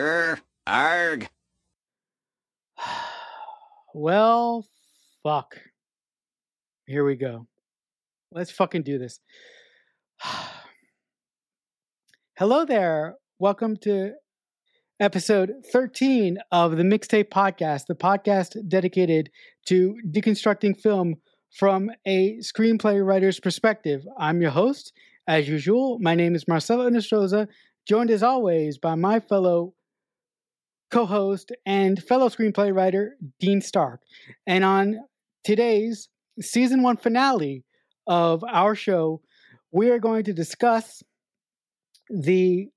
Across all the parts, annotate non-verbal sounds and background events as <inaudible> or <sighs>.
Arg. <sighs> well, fuck. Here we go. Let's fucking do this. <sighs> Hello there. Welcome to episode 13 of the Mixtape Podcast, the podcast dedicated to deconstructing film from a screenplay writer's perspective. I'm your host, as usual. My name is Marcelo Nostroza, joined as always by my fellow co host and fellow screenplay writer, Dean Stark. And on today's season one finale of our show, we are going to discuss the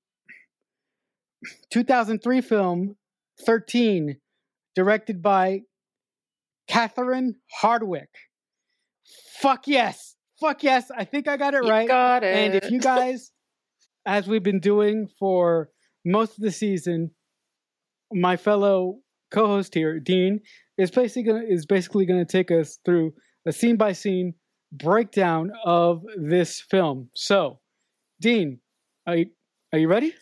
2003 film 13, directed by Catherine Hardwicke. Fuck yes. Fuck yes. I think I got it You right. got it. And if you guys, <laughs> as we've been doing for most of the season, my fellow co-host here, Dean, is basically gonna is basically gonna take us through a scene by scene breakdown of this film. So, Dean, are you, are you ready?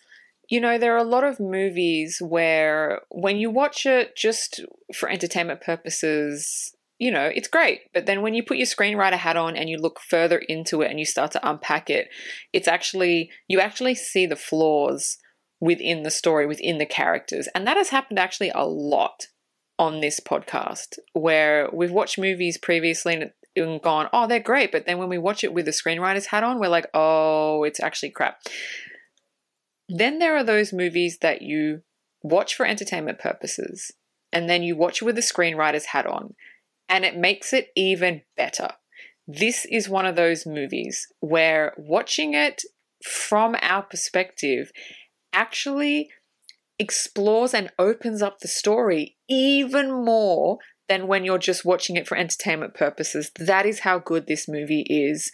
you know, there are a lot of movies where when you watch it just for entertainment purposes, you know, it's great. But then when you put your screenwriter hat on and you look further into it and you start to unpack it, it's actually, you actually see the flaws within the story, within the characters. And that has happened actually a lot on this podcast, where we've watched movies previously and gone, oh, they're great. But then when we watch it with the screenwriter's hat on, we're like, oh, it's actually crap. Then there are those movies that you watch for entertainment purposes, and then you watch it with the screenwriter's hat on, and it makes it even better. This is one of those movies where watching it from our perspective actually explores and opens up the story even more than when you're just watching it for entertainment purposes. That is how good this movie is.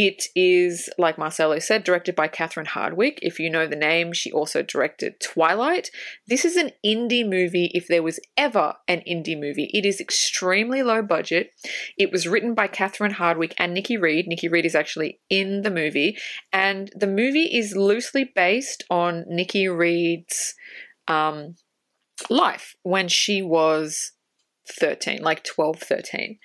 It is, like Marcelo said, directed by Catherine Hardwicke. If you know the name, she also directed Twilight. This is an indie movie, if there was ever an indie movie. It is extremely low budget. It was written by Catherine Hardwicke and Nikki Reed. Nikki Reed is actually in the movie, and the movie is loosely based on Nikki Reed's um, life when she was 13, like 12, 13.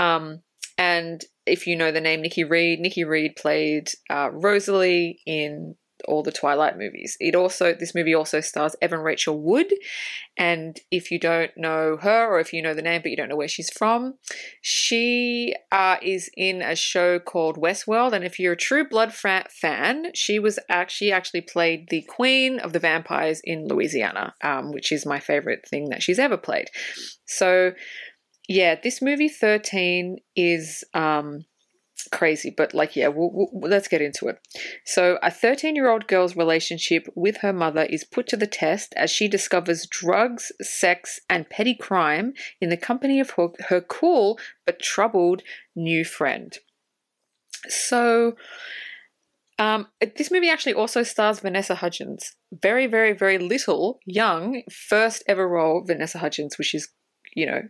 Um, and if you know the name Nikki Reed, Nikki Reed played uh, Rosalie in all the Twilight movies. It also this movie also stars Evan Rachel Wood, and if you don't know her or if you know the name but you don't know where she's from, she uh, is in a show called Westworld. And if you're a True Blood fan, she was actually actually played the Queen of the Vampires in Louisiana, um, which is my favorite thing that she's ever played. So yeah, this movie 13 is um crazy, but like yeah, we'll, we'll, let's get into it. So, a 13-year-old girl's relationship with her mother is put to the test as she discovers drugs, sex, and petty crime in the company of her, her cool but troubled new friend. So, um, this movie actually also stars Vanessa Hudgens. Very, very, very little, young, first ever role Vanessa Hudgens, which is, you know,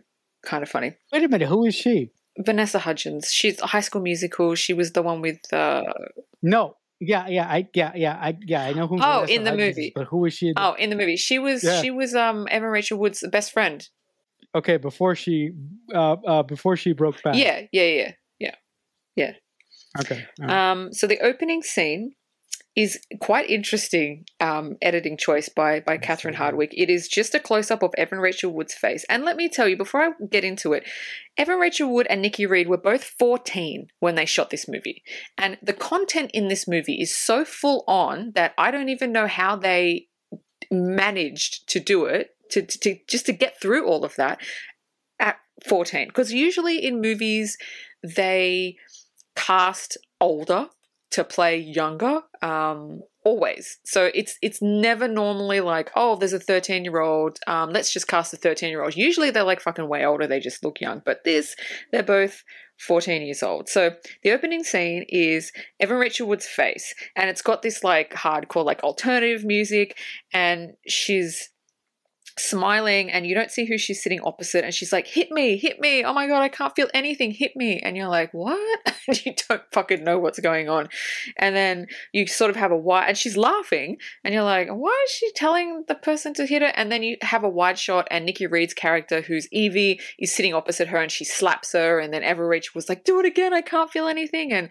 kind of funny. Wait a minute, who is she? Vanessa Hudgens. She's a high school musical. She was the one with uh No. Yeah, yeah, I yeah, yeah, I yeah, I know who <gasps> Oh, Vanessa in the Hudgens is, movie. but who is she? oh in the movie. She was Yeah. she was um Evan Rachel Wood's best friend. Okay, before she uh uh before she broke back. Yeah, yeah, yeah. Yeah, yeah. Okay. right. Um so the opening scene is quite interesting um, editing choice by by Catherine Hardwicke. It is just a close up of Evan Rachel Wood's face. And let me tell you, before I get into it, Evan Rachel Wood and Nikki Reed were both 14 when they shot this movie. And the content in this movie is so full on that I don't even know how they managed to do it to, to, to just to get through all of that at 14 because usually in movies they cast older to play younger um always. So it's it's never normally like oh there's a 13 year old um let's just cast a 13 year old usually they're like fucking way older they just look young. But this they're both 14 years old. So the opening scene is evan rachel wood's face and it's got this like hardcore like alternative music and she's smiling and you don't see who she's sitting opposite and she's like hit me hit me. Oh my god i can't feel anything. Hit me. And you're like what? <laughs> You don't fucking know what's going on. And then you sort of have a wide and she's laughing and you're like why is she telling the person to hit her? And then you have a wide shot and nikki reed's character who's evie is sitting opposite her and she slaps her and then evan rachel was like do it again. I can't feel anything. And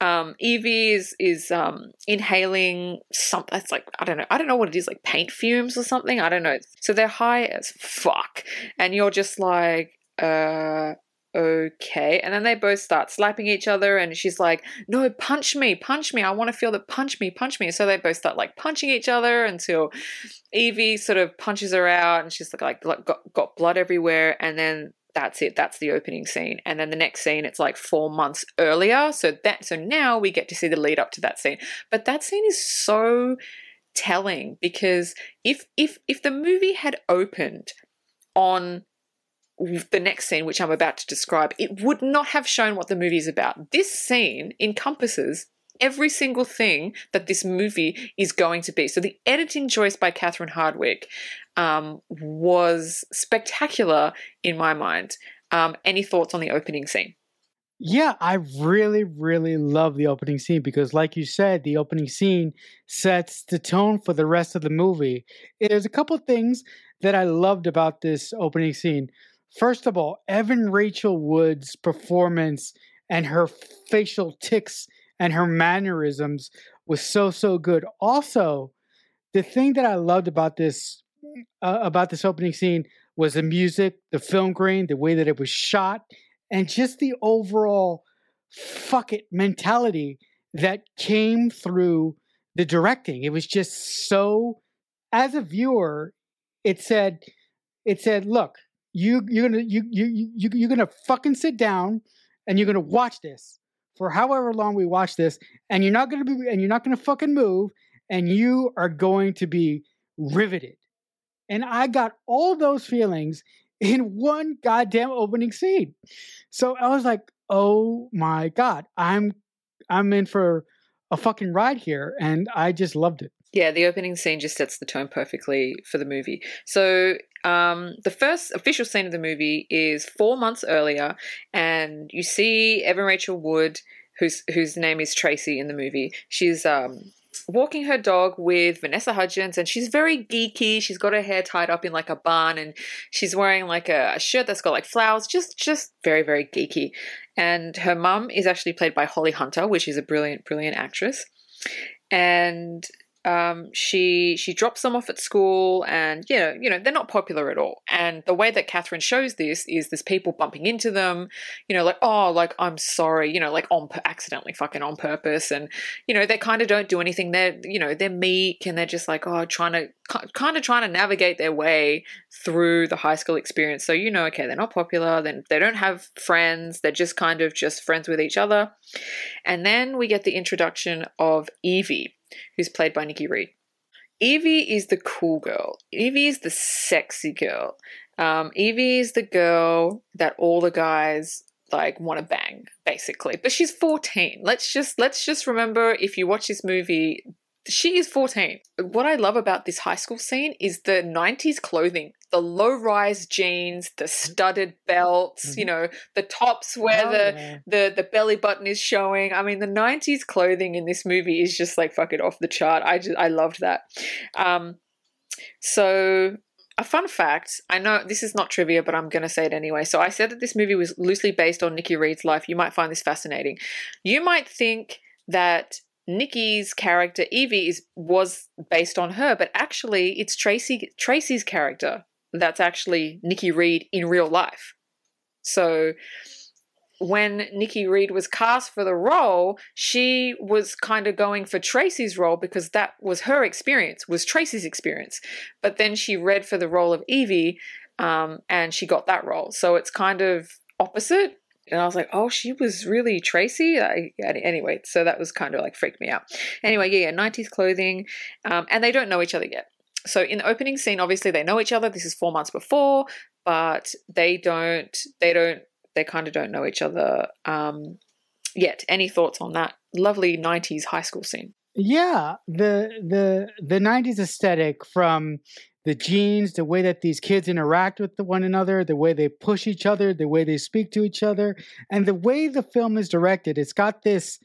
um, Evie is is um, inhaling something. It's like I don't know. I don't know what it is. Like paint fumes or something. I don't know. So they're high as fuck, and you're just like, uh, okay. And then they both start slapping each other, and she's like, no, punch me, punch me. I want to feel that punch me, punch me. So they both start like punching each other until Evie sort of punches her out, and she's like, like got, got blood everywhere, and then that's it that's the opening scene. And then the next scene it's like 4 months earlier. So that so now we get to see the lead up to that scene. But that scene is so telling because if if if the movie had opened on the next scene which I'm about to describe it would not have shown what the movie is about. This scene encompasses every single thing that this movie is going to be. So the editing choice by Catherine Hardwicke um, was spectacular in my mind. Um, any thoughts on the opening scene? Yeah, I really, really love the opening scene because, like you said, the opening scene sets the tone for the rest of the movie. There's a couple things that I loved about this opening scene. First of all, Evan Rachel Wood's performance and her facial tics and her mannerisms was so so good. Also, the thing that I loved about this uh, about this opening scene was the music, the film grain, the way that it was shot, and just the overall fuck it mentality that came through the directing. It was just so as a viewer, it said it said, look, you you're gonna you you you you're gonna fucking sit down and you're gonna watch this for however long we watch this, and you're not gonna be and you're not gonna fucking move, and you are going to be riveted. And I got all those feelings <laughs> in one goddamn opening scene. So I was like, oh my God, I'm I'm in for a fucking ride here. And I just loved it. Yeah, the opening scene just sets the tone perfectly for the movie. So um, the first official scene of the movie is four months earlier, and you see Evan Rachel Wood, whose whose name is Tracy in the movie. She's um, walking her dog with Vanessa Hudgens, and she's very geeky. She's got her hair tied up in like a bun, and she's wearing like a, a shirt that's got like flowers. Just just very very geeky. And her mum is actually played by Holly Hunter, which is a brilliant brilliant actress. And um, she she drops them off at school, and you know, you know, they're not popular at all. And the way that Catherine shows this is there's people bumping into them, you know, like oh, like I'm sorry, you know, like on accidentally, fucking on purpose, and you know, they kind of don't do anything. They're you know, they're meek, and they're just like oh, trying to kind of trying to navigate their way through the high school experience. So you know, okay, they're not popular, then they don't have friends. They're just kind of just friends with each other. And then we get the introduction of Evie who's played by Nikki Reed. Evie is the cool girl. Evie is the sexy girl. Um, Evie is the girl that all the guys like want to bang, basically. But she's 14. Let's just let's just remember if you watch this movie, she is 14. What I love about this high school scene is the 90s clothing the low rise jeans, the studded belts, mm-hmm. you know, the tops where oh, the, yeah. the the belly button is showing. I mean, the 90s clothing in this movie is just like fucking off the chart. I just I loved that. Um so a fun fact, I know this is not trivia, but I'm going to say it anyway. So I said that this movie was loosely based on Nikki Reed's life. You might find this fascinating. You might think that Nikki's character Evie is was based on her, but actually it's Tracy Tracy's character that's actually Nikki Reed in real life. So when Nikki Reed was cast for the role, she was kind of going for Tracy's role because that was her experience, was Tracy's experience. But then she read for the role of Evie um, and she got that role. So it's kind of opposite. And I was like, oh, she was really Tracy? I, anyway, so that was kind of like freaked me out. Anyway, yeah, yeah 90s clothing. Um, and they don't know each other yet so in the opening scene, obviously they know each other. This is four months before, but they don't. They don't. They kind of don't know each other um, yet. Any thoughts on that lovely '90s high school scene? Yeah, the the the '90s aesthetic from the jeans, the way that these kids interact with one another, the way they push each other, the way they speak to each other, and the way the film is directed. It's got this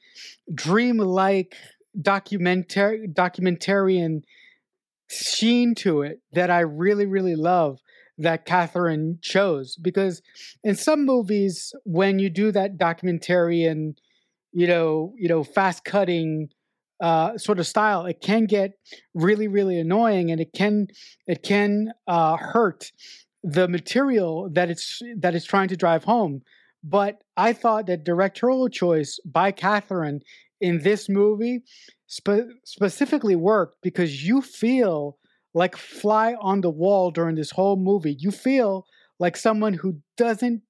dream-like documentary documentarian sheen to it that I really, really love that Catherine chose because in some movies when you do that documentarian you know you know fast cutting uh, sort of style it can get really really annoying and it can it can uh, hurt the material that it's that it's trying to drive home but i thought that directorial choice by catherine in this movie spe- specifically worked because you feel like fly on the wall during this whole movie. You feel like someone who doesn't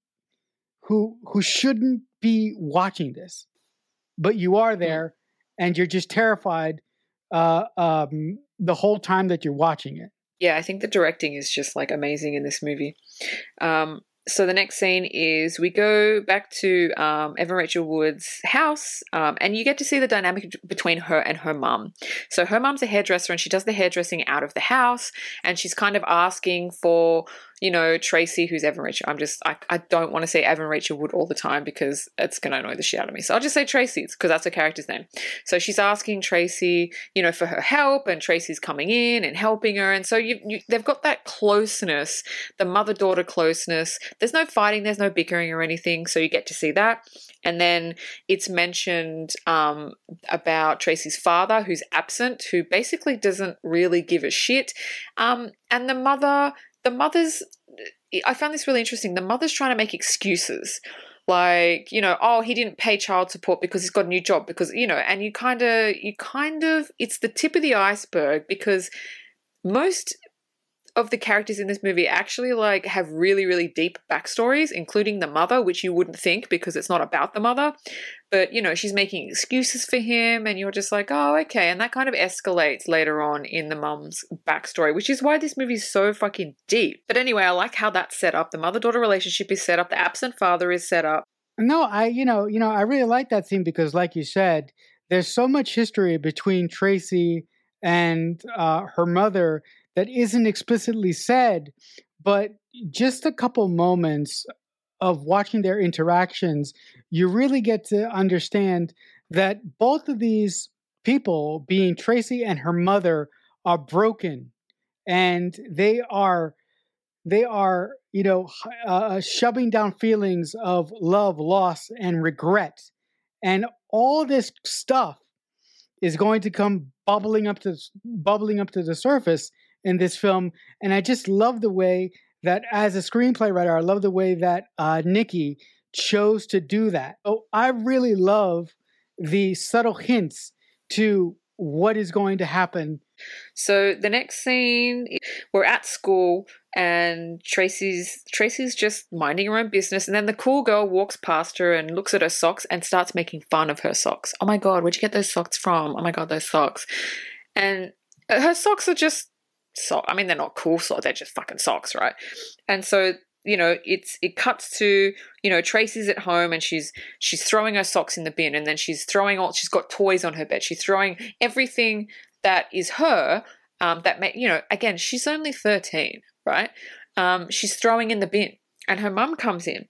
who who shouldn't be watching this. But you are mm. there and you're just terrified uh, um, the whole time that you're watching it. Yeah, I think the directing is just like amazing in this movie. Um, so the next scene is we go back to um, Evan Rachel Wood's house, um, and you get to see the dynamic between her and her mum. So her mum's a hairdresser, and she does the hairdressing out of the house, and she's kind of asking for you know, Tracy, who's Evan Rachel. I'm just, I, I don't want to say Evan Rachel Wood all the time because it's going to annoy the shit out of me. So I'll just say Tracy because that's her character's name. So she's asking Tracy, you know, for her help, and Tracy's coming in and helping her. And so you, you they've got that closeness, the mother daughter closeness. There's no fighting, there's no bickering or anything. So you get to see that. And then it's mentioned um, about Tracy's father, who's absent, who basically doesn't really give a shit. Um, and the mother the mother's I found this really interesting. The mother's trying to make excuses. Like, you know, oh, he didn't pay child support because he's got a new job because, you know, and you kind of you kind of it's the tip of the iceberg because most of the characters in this movie actually like have really really deep backstories including the mother which you wouldn't think because it's not about the mother. But you know she's making excuses for him and you're just like oh okay. And that kind of escalates later on in the mum's backstory which is why this movie is so fucking deep. But anyway i like how that's set up. The mother daughter relationship is set up. The absent father is set up. No i you know you know i really like that scene because like you said there's so much history between tracy and uh, her mother that isn't explicitly said, but just a couple moments of watching their interactions, you really get to understand that both of these people, being Tracy and her mother, are broken. And they are they are you know uh, uh, shoving down feelings of love loss and regret. And all this stuff is going to come bubbling up to bubbling up to the surface in this film, and I just love the way that as a screenplay writer, I love the way that uh, Nikki chose to do that. Oh, I really love the subtle hints to what is going to happen. So the next scene, we're at school and Tracy's Tracy's just minding her own business, and then the cool girl walks past her and looks at her socks and starts making fun of her socks. Oh my god, where'd you get those socks from? Oh my god, those socks. And her socks are just sock. I mean, they're not cool socks; they're just fucking socks, right? And so you know it's it cuts to you know tracy's at home and she's she's throwing her socks in the bin and then she's throwing all she's got toys on her bed she's throwing everything that is her um that may you know again she's only 13 right um she's throwing in the bin and her mum comes in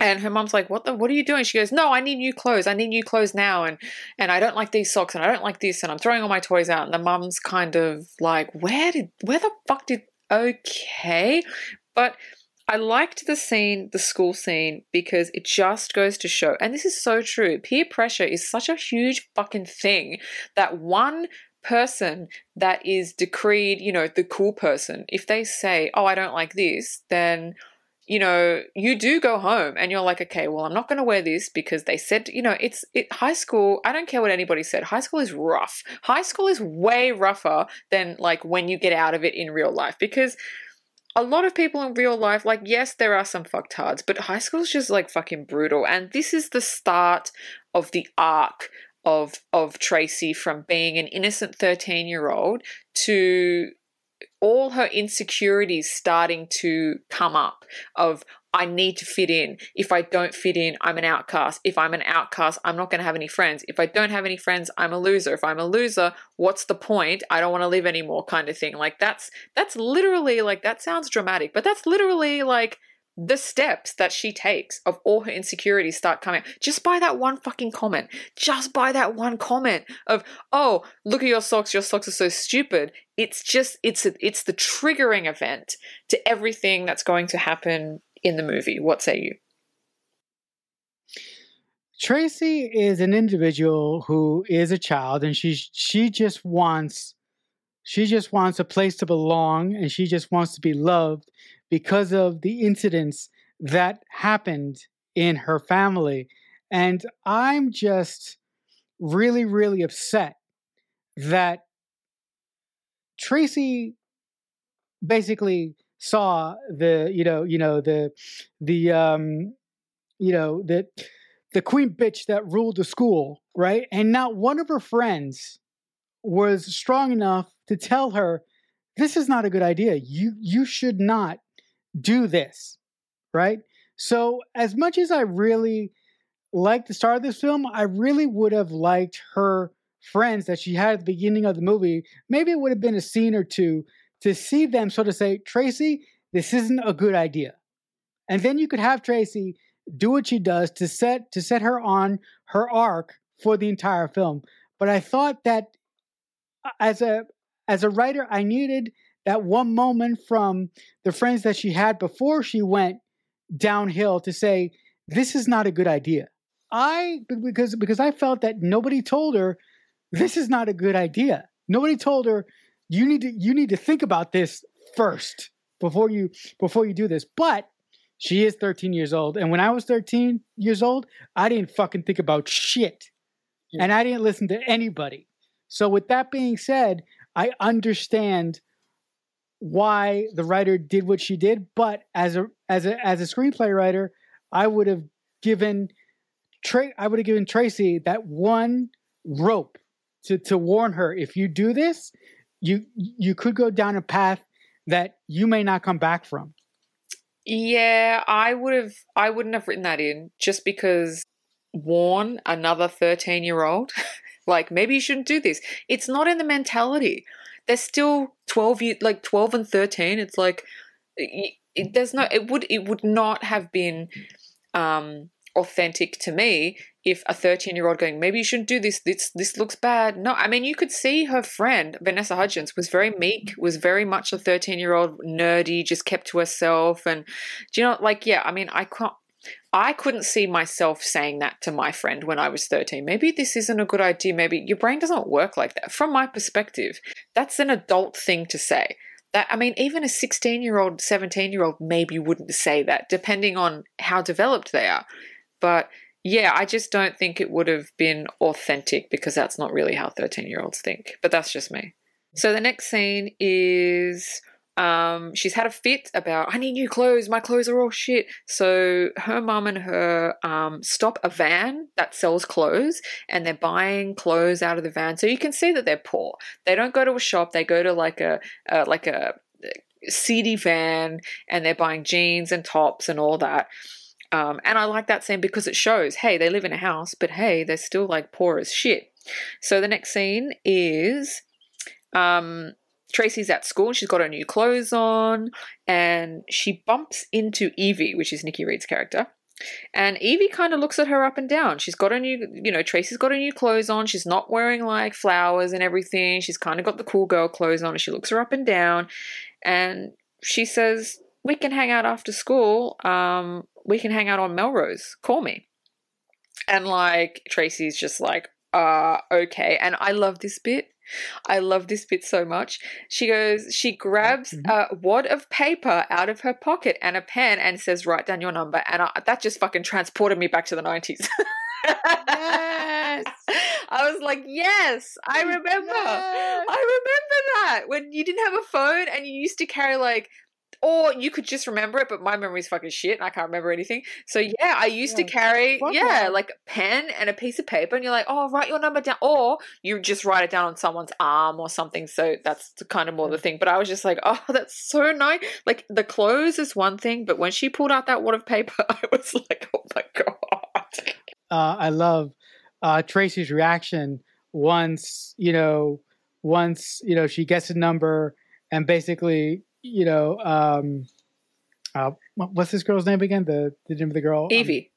and her mom's like, "What the? What are you doing?" She goes, "No, I need new clothes. I need new clothes now, and and I don't like these socks, and I don't like this, and I'm throwing all my toys out." And the mom's kind of like, "Where did? Where the fuck did? Okay, but." I liked the scene, the school scene, because it just goes to show, and this is so true. Peer pressure is such a huge fucking thing that one person that is decreed, you know, the cool person, if they say, Oh, I don't like this, then you know, you do go home and you're like, okay, well, I'm not going to wear this because they said, you know, it's it, high school. I don't care what anybody said. High school is rough. High school is way rougher than like when you get out of it in real life because a lot of people in real life, like, yes, there are some fucktards, but high school is just like fucking brutal. And this is the start of the arc of of Tracy from being an innocent 13 year old to all her insecurities starting to come up of I need to fit in. If I don't fit in, I'm an outcast. If I'm an outcast, I'm not going to have any friends. If I don't have any friends, I'm a loser. If I'm a loser, what's the point? I don't want to live anymore kind of thing. Like that's that's literally like that sounds dramatic, but that's literally like the steps that she takes of all her insecurities start coming. Just by that one fucking comment. Just by that one comment of oh look at your socks. Your socks are so stupid. It's just it's a, it's the triggering event to everything that's going to happen in the movie. What say you? Tracy is an individual who is a child and she she just wants she just wants a place to belong and she just wants to be loved because of the incidents that happened in her family. And I'm just really, really upset that Tracy basically saw the, you know, you know, the, the, um, you know, the, the queen bitch that ruled the school, right? And not one of her friends was strong enough to tell her, this is not a good idea. You, you should not do this, right? So, as much as I really liked the start of this film, I really would have liked her friends that she had at the beginning of the movie. Maybe it would have been a scene or two to see them sort of say, Tracy, this isn't a good idea. And then you could have Tracy do what she does to set to set her on her arc for the entire film. But I thought that uh, as a as a writer, I needed that one moment from the friends that she had before she went downhill to say this is not a good idea. I because because I felt that nobody told her this is not a good idea. Nobody told her you need to you need to think about this first before you before you do this. But she is 13 years old and when I was 13 years old, I didn't fucking think about shit. Yeah. And I didn't listen to anybody. So with that being said, I understand why the writer did what she did, but as a as a as a screenplay writer, I would have given Tra- I would have given Tracy that one rope to to warn her if you do this, you you could go down a path that you may not come back from. Yeah, I would have I wouldn't have written that in just because warn another 13 year old like maybe you shouldn't do this. It's not in the mentality. They're still 12 years like 12 and 13 it's like it, there's no it would it would not have been um authentic to me if a 13 year old going maybe you shouldn't do this. This this looks bad. No i mean you could see her friend vanessa hudgens was very meek was very much a 13 year old nerdy just kept to herself. And do you know like yeah i mean i can't I couldn't see myself saying that to my friend when I was 13. Maybe this isn't a good idea. Maybe your brain doesn't work like that. From my perspective, that's an adult thing to say. That I mean, even a 16 year old, 17 year old maybe wouldn't say that, depending on how developed they are. But yeah, I just don't think it would have been authentic because that's not really how 13 year olds think. But that's just me. So the next scene is um, she's had a fit about, I need new clothes, my clothes are all shit. So her mum and her um, stop a van that sells clothes and they're buying clothes out of the van. So you can see that they're poor. They don't go to a shop, they go to like a, uh, like a seedy van and they're buying jeans and tops and all that. Um, and I like that scene because it shows, hey, they live in a house, but hey, they're still like poor as shit. So the next scene is um, Tracy's at school and she's got her new clothes on and she bumps into Evie, which is Nikki Reed's character. And Evie kind of looks at her up and down. She's got her new, you know, Tracy's got her new clothes on. She's not wearing like flowers and everything. She's kind of got the cool girl clothes on and she looks her up and down. And she says, We can hang out after school. Um, we can hang out on Melrose. Call me. And like, Tracy's just like, uh, okay. And I love this bit I love this bit so much. She goes, she grabs mm-hmm. a wad of paper out of her pocket and a pen and says, "Write down your number." And I, that just fucking transported me back to the nineties. yes. <laughs> I was like, yes, I remember. Yes. I remember that when you didn't have a phone and you used to carry like or you could just remember it, but my memory's fucking shit and I can't remember anything. So yeah, I used Yeah, to carry fuck yeah, that. like a pen and a piece of paper, and you're like, oh, write your number down, or you just write it down on someone's arm or something. So that's kind of more the thing. But I was just like, oh, <laughs> that's so nice. Like the clothes is one thing, but when she pulled out that wad of paper, <laughs> I was like, oh my god. uh, I love uh, Tracy's reaction once you know once you know she gets a number and basically you know um, uh, what's this girl's name again? The the name of the girl Um, Evie.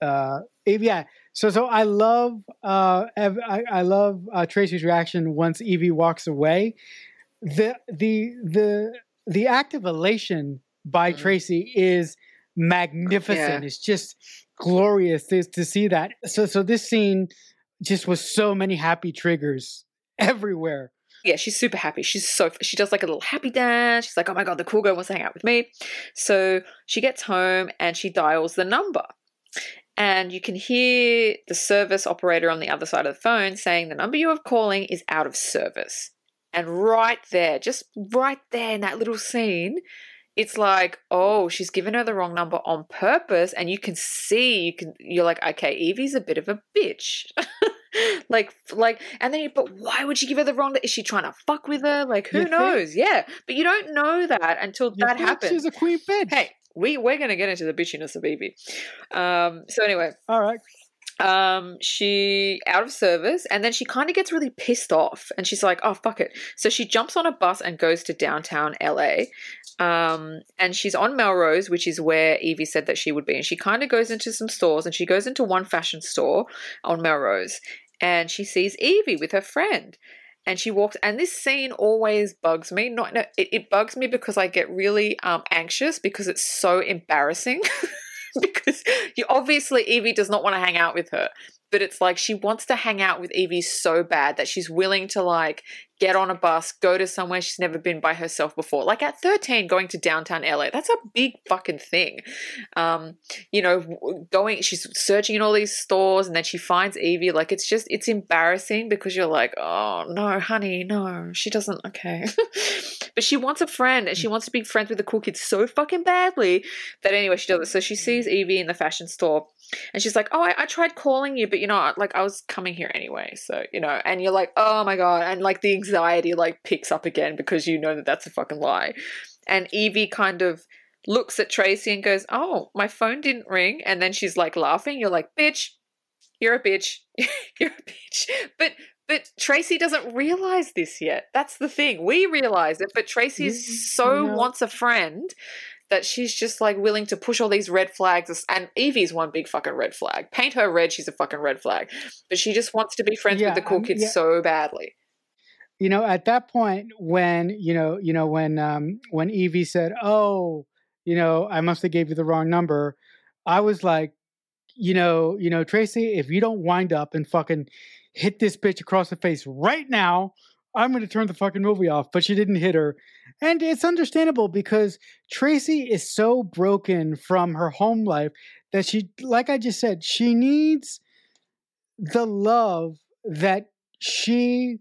uh, Evie, yeah. So so I love uh, Ev- I, I love uh, Tracy's reaction once Evie walks away. The the the the act of elation by Mhm. Tracy is magnificent. Yeah. It's just glorious to, to see that. So so this scene just was so many happy triggers <laughs> everywhere. Yeah, she's super happy. She's so she does like a little happy dance. She's like, "Oh my god, the cool girl wants to hang out with me." So she gets home and she dials the number, and you can hear the service operator on the other side of the phone saying, "The number you are calling is out of service." And right there, just right there in that little scene, it's like, oh, she's given her the wrong number on purpose, and you can see, you can, you're like, okay, Evie's a bit of a bitch. <laughs> <laughs> like like and then you but why would she give her the wrong is she trying to fuck with her like who You think? knows yeah but you don't know that until You that think happens She's a queen bitch. hey we we're gonna get into the bitchiness of Evie um so anyway All right. um she out of service and then she kind of gets really pissed off and she's like oh fuck it so she jumps on a bus and goes to downtown la um and she's on melrose which is where evie said that she would be and she kind of goes into some stores and she goes into one fashion store on melrose and she sees evie with her friend and she walks and this scene always bugs me not no, it, it bugs me because i get really um anxious because it's so embarrassing <laughs> because you obviously Evie does not want to hang out with her. But it's like she wants to hang out with Evie so bad that she's willing to like get on a bus, go to somewhere she's never been by herself before. Like at 13, going to downtown LA, that's a big fucking thing. Um, you know, going, she's searching in all these stores and then she finds Evie. Like it's just, it's embarrassing because you're like, oh no, honey, no, she doesn't, okay. <laughs> but she wants a friend and she wants to be friends with the cool kids so fucking badly that anyway, she does it. So she sees Evie in the fashion store and she's like, "Oh, I, I tried calling you, but you know, like I was coming here anyway." So you know, and you're like, "Oh my god!" And like the anxiety like picks up again because you know that that's a fucking lie. And Evie kind of looks at Tracy and goes, "Oh, my phone didn't ring." And then she's like laughing. You're like, "Bitch, you're a bitch. <laughs> you're a bitch." But but Tracy doesn't realize this yet. That's the thing. We realize it, but Tracy so know- wants a friend that she's just like willing to push all these red flags. And Evie's one big fucking red flag. Paint her red, she's a fucking red flag. But she just wants to be friends Yeah, with the cool um, kids yeah. so badly. you know at that point when you know you know when um when evie said oh you know i must have gave you the wrong number i was like you know you know tracy if you don't wind up and fucking hit this bitch across the face right now i'm going to turn the fucking movie off but she didn't hit her and it's understandable because tracy is so broken from her home life that she like i just said she needs the love that she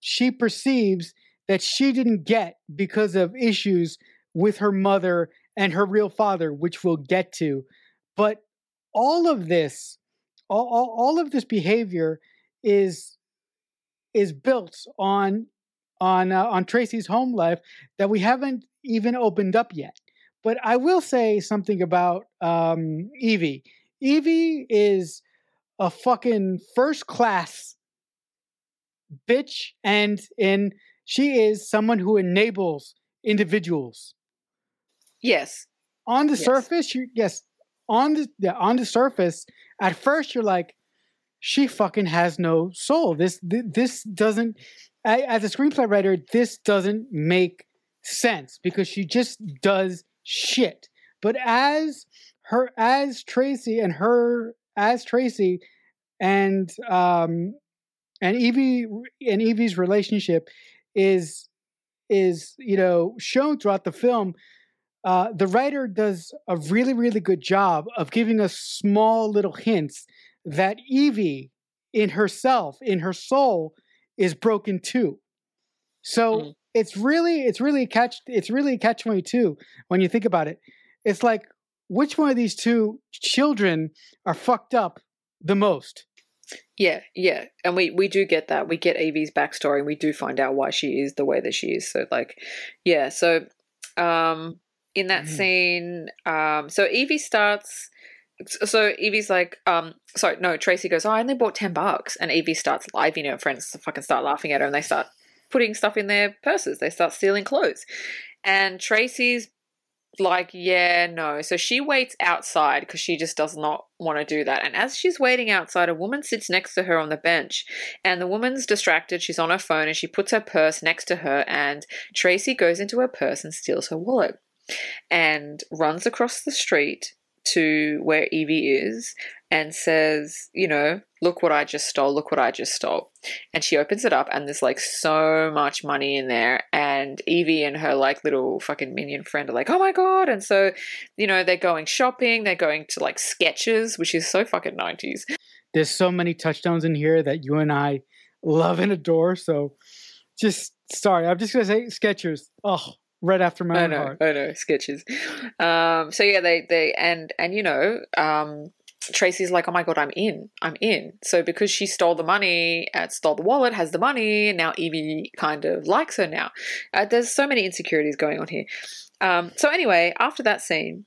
she perceives that she didn't get because of issues with her mother and her real father, which we'll get to. But all of this, all, all, all of this behavior is is built on on uh, on Tracy's home life that we haven't even opened up yet. But I will say something about um, Evie. Evie is a fucking first class bitch and and she is someone who enables individuals Yes. on the Yes. surface you yes on the yeah, on the surface at first you're like she fucking has no soul. This this doesn't as a screenplay writer this doesn't make sense because she just does shit. But as her as tracy and her as tracy and um and evie and evie's relationship is is you know shown throughout the film uh, the writer does a really, really good job of giving us small little hints that Evie, in herself, in her soul, is broken too. So Mm. it's really it's really catch it's really catch twenty two when you think about it. It's like which one of these two children are fucked up the most? Yeah, yeah, and we we do get that. We get Evie's backstory, and we do find out why she is the way that she is. So, like, yeah. So, um, in that mm. scene, um, so Evie starts. So Evie's like, um, sorry, no. Tracy goes, oh, I only bought ten bucks, and Evie starts. You know, friends fucking start laughing at her, and they start putting stuff in their purses. They start stealing clothes, and Tracy's like, yeah, no. So she waits outside because she just does not want to do that. And as she's waiting outside, a woman sits next to her on the bench. And the woman's distracted. She's on her phone and she puts her purse next to her. And Tracy goes into her purse and steals her wallet and runs across the street to where Evie is and says, you know, look what I just stole, look what I just stole. And she opens it up and there's like so much money in there. And Evie and her like little fucking minion friend are like, oh my God. And so, you know, they're going shopping, they're going to like Skechers, which is so fucking 90s. There's so many touchdowns in here that you and I love and adore. So just sorry, I'm just gonna say Skechers. Oh, right after my I know, heart. I know, Skechers. Um, so yeah, they they and and you know, um, Tracy's like, oh my god, I'm in, I'm in. So because she stole the money, uh, stole the wallet, has the money, now Evie kind of likes her now. Uh, there's so many insecurities going on here. Um, so anyway, after that scene,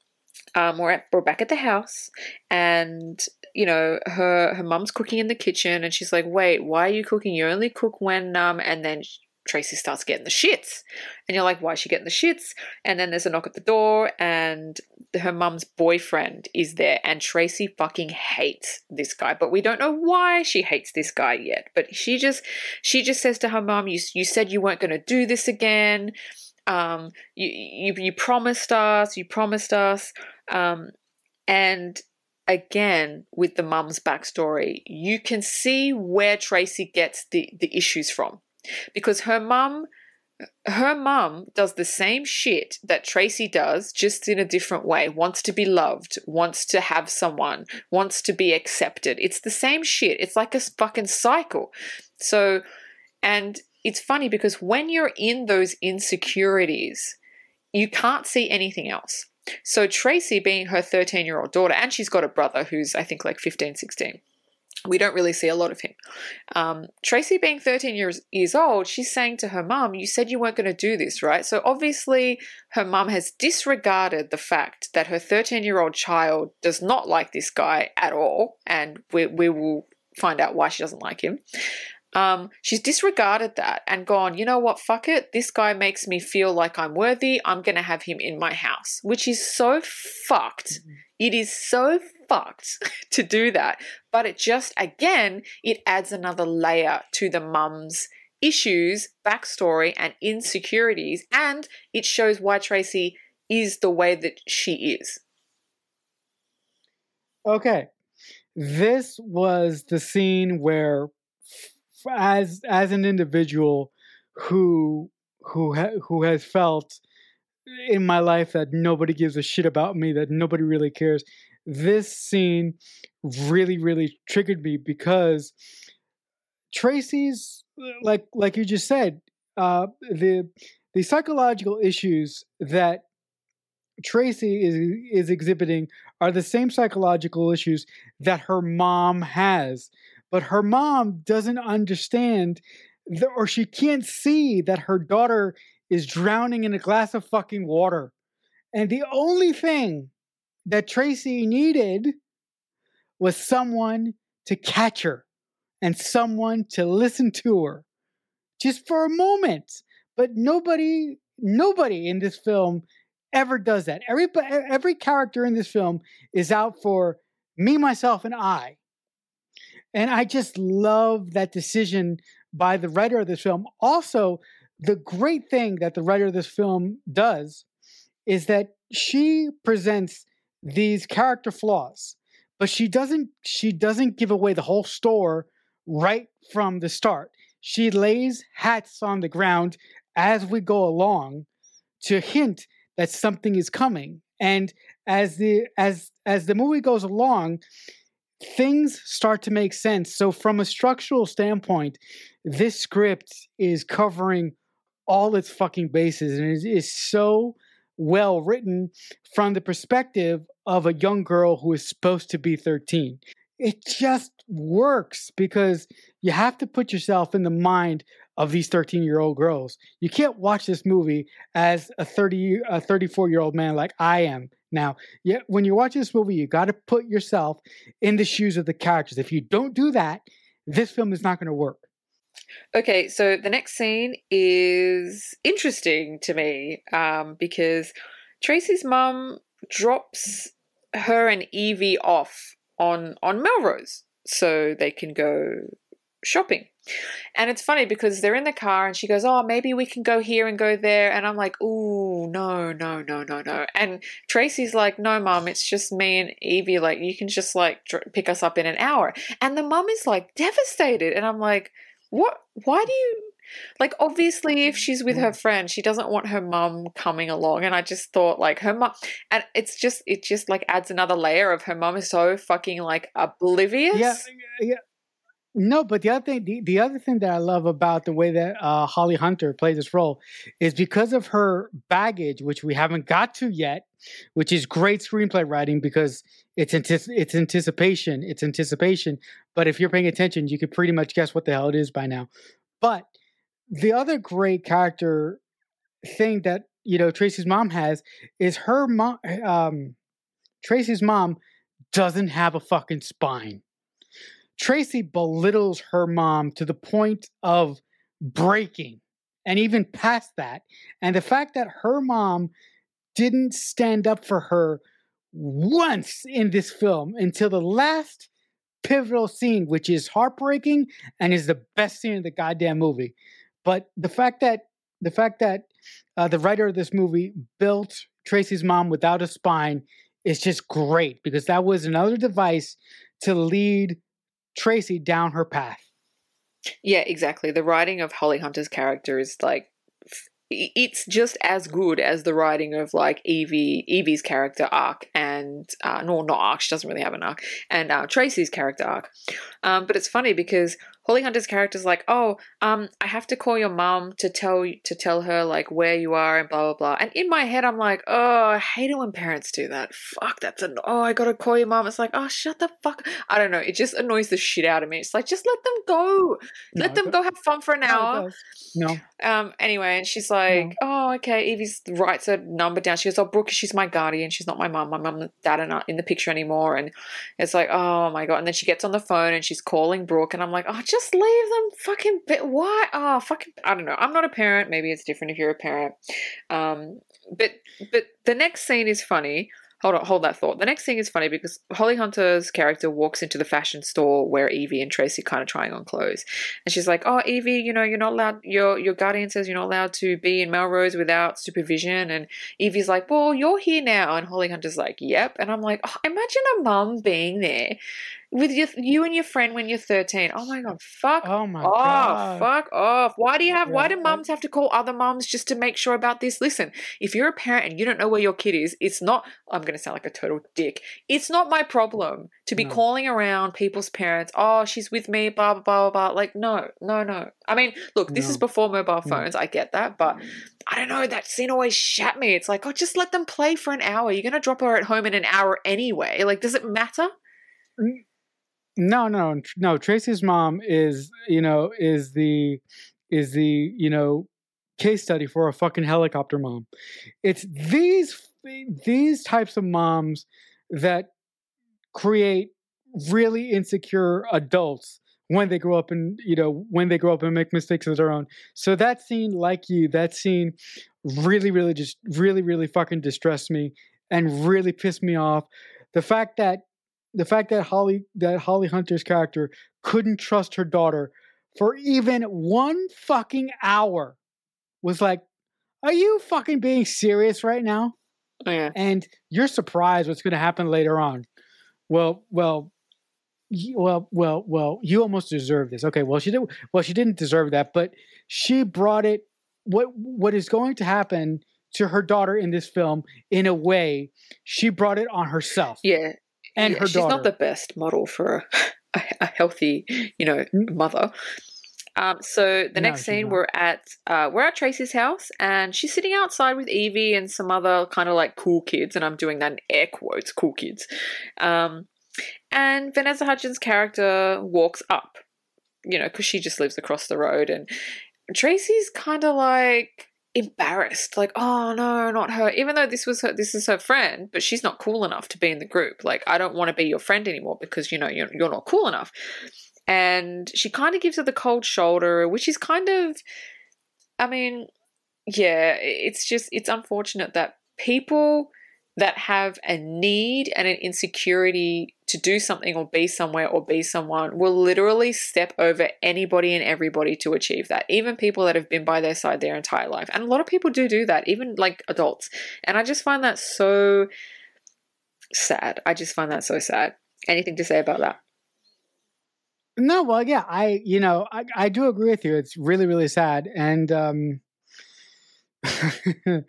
um, we're at, we're back at the house, and you know her her mum's cooking in the kitchen, and she's like, wait, why are you cooking? You only cook when um, and then Tracy starts getting the shits. And you're like, why is she getting the shits? And then there's a knock at the door, and her mum's boyfriend is there. And Tracy fucking hates this guy. But we don't know why she hates this guy yet. But she just she just says to her mum, you, you said you weren't going to do this again. Um, you, you, you promised us, you promised us. Um, and again, with the mum's backstory, you can see where Tracy gets the, the issues from because her mum her mum does the same shit that Tracy does, just in a different way. Wants to be loved, wants to have someone, wants to be accepted. It's the same shit. It's like a fucking cycle. So, and it's funny because when you're in those insecurities, you can't see anything else. So, Tracy, being her 13 year old daughter, and she's got a brother who's, I think, like 15, 16 we don't really see a lot of him. Um, Tracy, being 13 years, years old, she's saying to her mum, You said you weren't going to do this, right? So obviously, her mum has disregarded the fact that her 13 year old child does not like this guy at all. And we, we will find out why she doesn't like him. Um, she's disregarded that and gone, you know what, fuck it. This guy makes me feel like I'm worthy. I'm going to have him in my house, which is so fucked. Mm-hmm. It is so fucked <laughs> to do that. But it just, again, it adds another layer to the mum's issues, backstory, and insecurities. And it shows why Tracy is the way that she is. Okay. This was the scene where as as an individual who who ha- who has felt in my life that nobody gives a shit about me, that nobody really cares this scene really really triggered me because Tracy's like like you just said uh, the the psychological issues that Tracy is is exhibiting are the same psychological issues that her mom has but her mom doesn't understand the, or she can't see that her daughter is drowning in a glass of fucking water and the only thing that Tracy needed was someone to catch her and someone to listen to her just for a moment. But nobody, nobody in this film ever does that. Every every character in this film is out for me, myself, and I. And I just love that decision by the writer of this film. Also, the great thing that the writer of this film does is that she presents these character flaws, but she doesn't she doesn't give away the whole store right from the start. She lays hats on the ground as we go along to hint that something is coming. And as the as as the movie goes along, things start to make sense. So from a structural standpoint, this script is covering all its fucking bases and it is so well written from the perspective of a young girl who is supposed to be 13. It just works because you have to put yourself in the mind of these 13 year old girls. You can't watch this movie as a 30 a 34 year old man like I am now. When you're watching this movie, you got to put yourself in the shoes of the characters. If you don't do that, this film is not going to work. Okay, so the next scene is interesting to me um, because Tracy's mum drops her and Evie off on on Melrose so they can go shopping. And it's funny because they're in the car and she goes, Oh, maybe we can go here and go there. And I'm like, Oh, no, no, no, no, no. And Tracy's like, No, mom, it's just me and Evie. Like, you can just like pick us up in an hour. And the mum is like devastated. And I'm like, What? Why do you. Like, obviously, if she's with her friend, she doesn't want her mum coming along. And I just thought, like, her mum, and it's just, it just like adds another layer of her mum is so fucking like oblivious. Yeah, yeah. No, but the other thing, the, the other thing that I love about the way that uh, Holly Hunter plays this role is because of her baggage, which we haven't got to yet, which is great screenplay writing because it's antici- it's anticipation, it's anticipation. But if you're paying attention, you could pretty much guess what the hell it is by now. But the other great character thing that you know Tracy's mom has is her mom. Um, Tracy's mom doesn't have a fucking spine. Tracy belittles her mom to the point of breaking and even past that. And the fact that her mom didn't stand up for her once in this film until the last pivotal scene, which is heartbreaking and is the best scene in the goddamn movie. But the fact that the fact that uh, the writer of this movie built Tracy's mom without a spine is just great because that was another device to lead Tracy down her path. Yeah, exactly. The writing of Holly Hunter's character is like it's just as good as the writing of like Evie Evie's character arc and uh, no not arc she doesn't really have an arc and uh, Tracy's character arc um, but it's funny because Holly Hunter's character is like, oh, um, I have to call your mom to tell to tell her like where you are and blah blah blah. And in my head, I'm like, oh, I hate it when parents do that. Fuck, that's an oh, I gotta call your mom. It's like, oh, shut the fuck. I don't know. It just annoys the shit out of me. It's like, just let them go. No, let them go have fun for an hour. No. Um. Anyway, and she's like, no. oh, okay. Evie's writes her number down. She goes, oh, Brooke, she's my guardian. She's not my mom. My mom and dad are not in the picture anymore. And it's like, oh my god. And then she gets on the phone and she's calling Brooke, and I'm like, oh, just leave them fucking bit. Why? Oh, fucking. I don't know. I'm not a parent. Maybe it's different if you're a parent. Um, but but the next scene is funny. Hold on, hold that thought. The next thing is funny because Holly Hunter's character walks into the fashion store where Evie and Tracy kind of trying on clothes, and she's like, "Oh, Evie, you know, you're not allowed. Your your guardian says you're not allowed to be in Melrose without supervision." And Evie's like, "Well, you're here now," and Holly Hunter's like, "Yep." And I'm like, oh, imagine a mum being there with your, you and your friend when you're 13. Oh my god, fuck oh my off, God. fuck off. Why do you have? Why do mums have to call other mums just to make sure about this? Listen, if you're a parent and you don't know where your kid is, it's not. I'm going to sound like a total dick. It's not my problem to be No. calling around people's parents. Oh, she's with me. Blah blah blah blah. blah. Like no, no, no. I mean, look, this is before mobile No. phones. I get that, but. I don't know, that scene always shat me. It's like, oh, just let them play for an hour. You're going to drop her at home in an hour anyway. Like, does it matter? Mm. No, no, no. Tracy's mom is, you know, is the is the, you know, case study for a fucking helicopter mom. It's these these types of moms that create really insecure adults when they grow up and you know when they grow up and make mistakes of their own so that scene like you that scene really really just really really fucking distressed me and really pissed me off the fact that the fact that holly that holly hunter's character couldn't trust her daughter for even one fucking hour was like are you fucking being serious right now Oh, yeah. and you're surprised what's going to happen later on. Well, well, well, well, well. You almost deserve this. Okay, well, she did. Well, she didn't deserve that, but she brought it. What what is going to happen to her daughter in this film? In a way, she brought it on herself Yeah. And yeah, her she's daughter. not the best model for a, <laughs> a, healthy, you know, Mm. mother. Um, so the No, next scene, not. we're at uh, we're at Tracy's house, and she's sitting outside with Evie and some other kind of like cool kids, and I'm doing that in air quotes, cool kids. Um, and Vanessa Hudgens' character walks up, you know, because she just lives across the road, and Tracy's kind of like embarrassed like oh no not her even though this was her this is her friend but she's not cool enough to be in the group. Like i don't want to be your friend anymore because you know you're, you're not cool enough. And she kind of gives her the cold shoulder which is kind of i mean yeah it's just it's unfortunate that people that have a need and an insecurity to do something or be somewhere or be someone will literally step over anybody and everybody to achieve that even people that have been by their side their entire life. And a lot of people do do that even like adults. And i just find that so sad. I just find that so sad. Anything to say about that? No, well, yeah, I, you know, I, I do agree with you. It's really, really sad. And um, <laughs>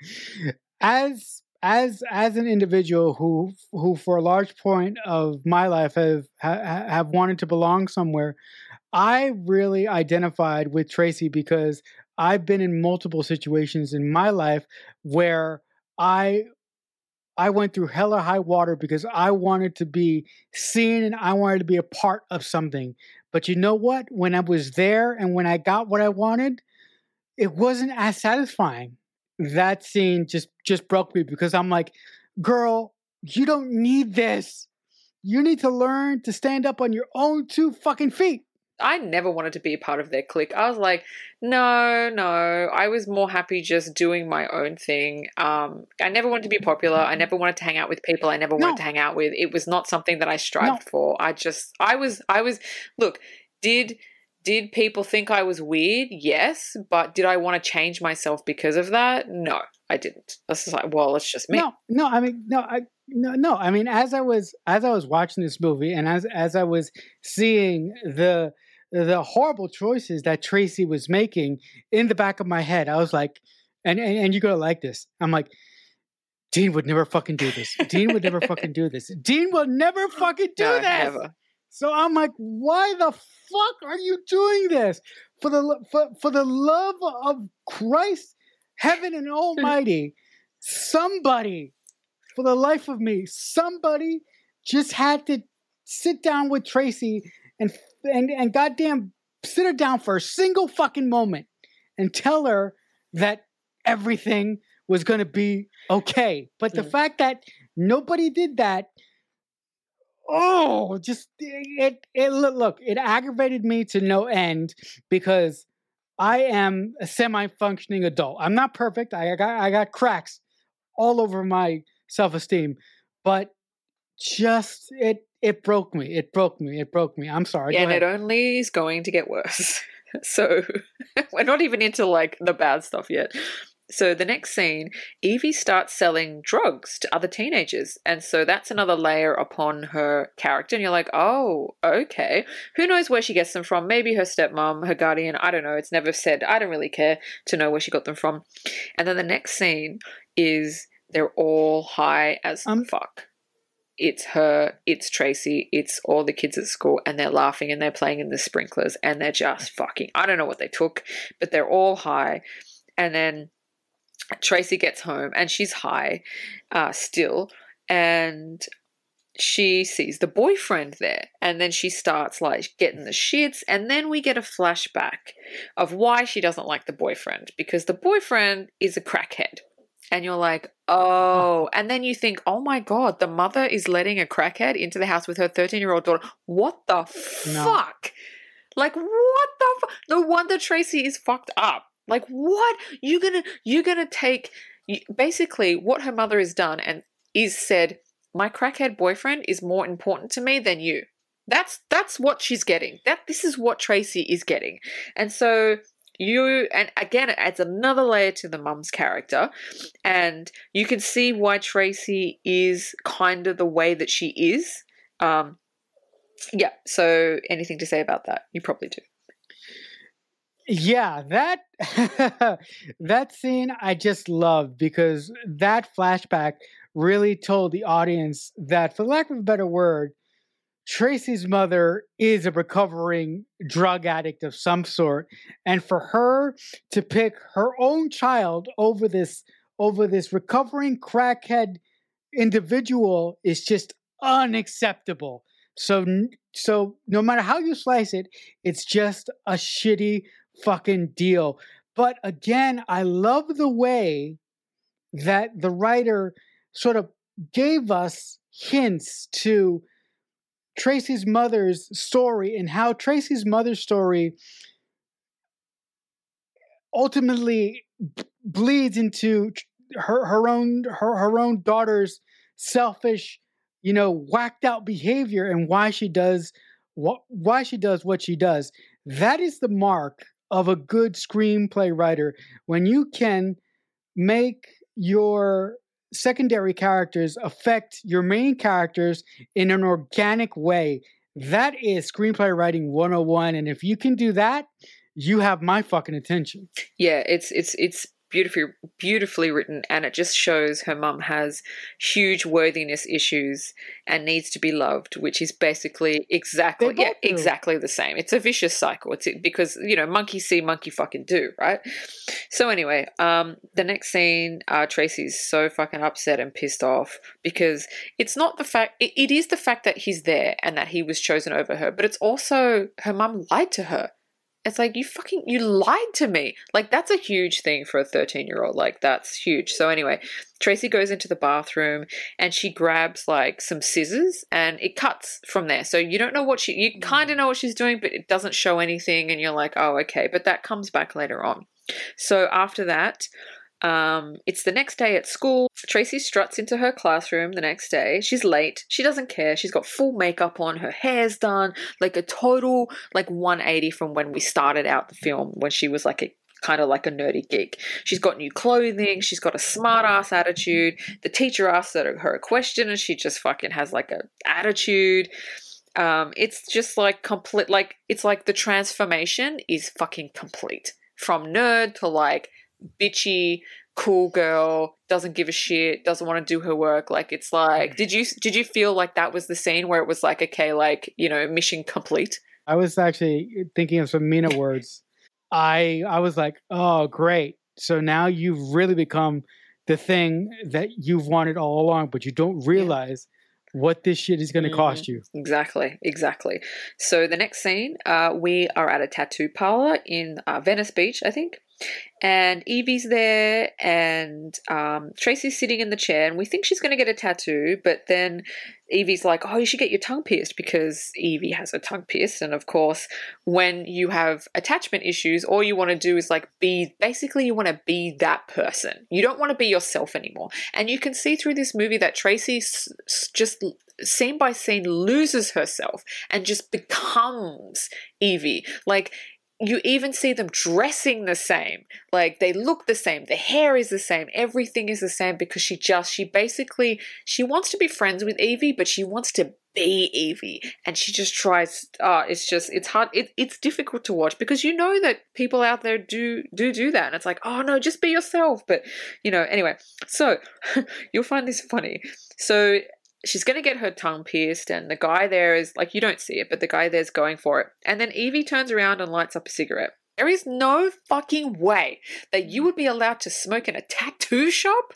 as as as an individual who who for a large point of my life have ha, have wanted to belong somewhere, I really identified with Tracy because I've been in multiple situations in my life where I I went through hella high water because I wanted to be seen and I wanted to be a part of something. But you know what? When I was there and when I got what I wanted, it wasn't as satisfying. That scene just just broke me because I'm like, girl, you don't need this. You need to learn to stand up on your own two fucking feet. I never wanted to be a part of their clique. I was like, no, no. I was more happy just doing my own thing. Um, I never wanted to be popular. I never wanted to hang out with people I never wanted No. to hang out with. It was not something that I strived for. I just, I was, I was. Look, did did people think I was weird? Yes, but did I want to change myself because of that? No, I didn't. That's just like, well, it's just me. No, no, I mean, no, I no, no. I mean, as I was as I was watching this movie, and as as I was seeing the the horrible choices that Tracy was making in the back of my head, I was like, and and, and you're gonna like this. I'm like, Dean would never fucking do this. Dean would never fucking do this. Dean will never fucking do <laughs> No, this. never. So I'm like, why the fuck are you doing this? For the for, for the love of Christ, heaven and <laughs> almighty, somebody, for the life of me, somebody just had to sit down with Tracy and and and goddamn sit her down for a single fucking moment and tell her that everything was going to be okay. But the Mm. fact that nobody did that oh just it it look, it aggravated me to no end because i am a semi-functioning adult. I'm not perfect. I got i got cracks all over my self-esteem but just it it broke me. It broke me. It broke me. I'm sorry. Go and it only is going to get worse. <laughs> so <laughs> we're not even into like the bad stuff yet. So the next scene, Evie starts selling drugs to other teenagers. And so that's another layer upon her character. And you're like, oh, okay. Who knows where she gets them from? Maybe her stepmom, her guardian. I don't know. It's never said. I don't really care to know where she got them from. And then the next scene is they're all high as Um, fuck it's her, it's Tracy, it's all the kids at school, and they're laughing and they're playing in the sprinklers and they're just fucking. I don't know what they took, but they're all high. And then Tracy gets home and she's high uh, still, and she sees the boyfriend there and then she starts like getting the shits and then we get a flashback of why she doesn't like the boyfriend because the boyfriend is a crackhead. And you're like oh <laughs> and then you think oh my god the mother is letting a crackhead into the house with her 13 year old daughter. What the No. fuck? Like what the fu- no wonder tracy is fucked up like what? You're gonna you're gonna take basically what her mother has done and is said my crackhead boyfriend is more important to me than you. That's that's what she's getting. That this is what tracy is getting. And so you and again it adds another layer to the mum's character. And you can see why tracy is kind of the way that she is. Um yeah so anything to say about that? You probably do Yeah, that <laughs> that scene I just loved because that flashback really told the audience that, for lack of a better word, Tracy's mother is a recovering drug addict of some sort, and for her to pick her own child over this over this recovering crackhead individual is just unacceptable. So so no matter how you slice it, it's just a shitty fucking deal. But again, I love the way that the writer sort of gave us hints to Tracy's mother's story and how Tracy's mother's story ultimately bleeds into her her own her, her own daughter's selfish you know whacked out behavior and why she does what why she does what she does that is the mark of a good screenplay writer when you can make your secondary characters affect your main characters in an organic way. That is screenplay writing 101 and if you can do that, you have my fucking attention. Yeah, it's it's it's beautifully beautifully written and it just shows her mum has huge worthiness issues and needs to be loved which is basically exactly yeah do. exactly the same. It's a vicious cycle. It's because you know monkey see monkey fucking do right? So anyway um the next scene uh tracy's so fucking upset and pissed off because it's not the fact it, it is the fact that he's there and that he was chosen over her but it's also her mum lied to her it's like you fucking you lied to me. Like that's a huge thing for a 13-year-old. Like that's huge. So anyway, Tracy goes into the bathroom and she grabs like some scissors and it cuts from there. So you don't know what she you mm. kind of know what she's doing, but it doesn't show anything and you're like, "Oh, okay." But that comes back later on. So after that, um, it's the next day at school. Tracy struts into her classroom the next day. She's late. She doesn't care. She's got full makeup on. Her hair's done. Like a total like 180 from when we started out the film when she was like a kind of like a nerdy geek. She's got new clothing. She's got a smart ass attitude. The teacher asks her a question and she just fucking has like a attitude. Um, it's just like complete, like, it's like the transformation is fucking complete from nerd to like bitchy cool girl doesn't give a shit doesn't want to do her work like it's like did you did you feel like that was the scene where it was like okay like you know mission complete? I was actually thinking of some mina words. I i was like oh great. So now you've really become the thing that you've wanted all along but you don't realize yeah. what this shit is going to mm, cost you. Exactly exactly. So the next scene uh, we are at a tattoo parlor in uh, venice beach i think and Evie's there, and um, Tracy's sitting in the chair, and we think she's going to get a tattoo, but then Evie's like, "Oh, you should get your tongue pierced because Evie has a tongue pierced." And of course, when you have attachment issues, all you want to do is like be basically you want to be that person. You don't want to be yourself anymore. And you can see through this movie that Tracy s- just scene by scene loses herself and just becomes Evie. Like you even see them dressing the same. Like they look the same. The hair is the same. Everything is the same because she just, she basically, she wants to be friends with Evie, but she wants to be Evie. And she just tries, uh, it's just, it's hard. It, it's difficult to watch because you know that people out there do, do, do that. And it's like, oh no, just be yourself. But, you know, anyway, so <laughs> you'll find this funny. So she's going to get her tongue pierced, and the guy there is like, you don't see it, but the guy there's going for it. And then Evie turns around and lights up a cigarette. There is no fucking way that you would be allowed to smoke in a tattoo shop.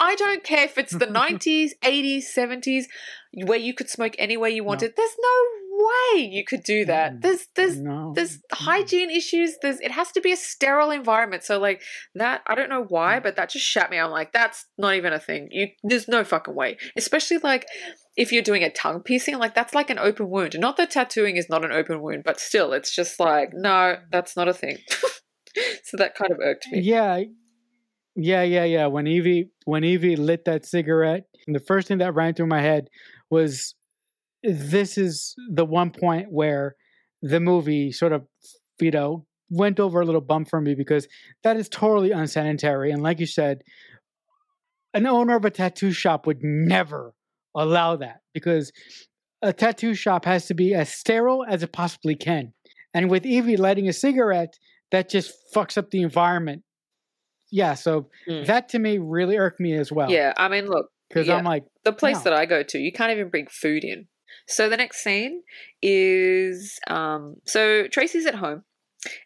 I don't care if it's the 90s, 80s, 70s, where you could smoke anywhere you wanted. No. There's no way you could do that. Mm, there's there's no. there's mm. hygiene issues. There's it has to be a sterile environment. So like that, I don't know why, mm. but that just shat me. I'm like, that's not even a thing. You there's no fucking way. Especially like if you're doing a tongue piercing, like that's like an open wound. Not that tattooing is not an open wound, but still, it's just like no, that's not a thing. <laughs> so that kind of irked me. Yeah, yeah, yeah, yeah. When Evie when Evie lit that cigarette, the first thing that ran through my head was this is the one point where the movie sort of, you know, went over a little bump for me because that is totally unsanitary. And like you said, an owner of a tattoo shop would never allow that because a tattoo shop has to be as sterile as it possibly can. And with Evie lighting a cigarette, that just fucks up the environment. Yeah, so mm. that to me really irked me as well. Yeah, I mean, look, because yeah, I'm like the place no. that I go to, you can't even bring food in. So the next scene is um, so Tracy's at home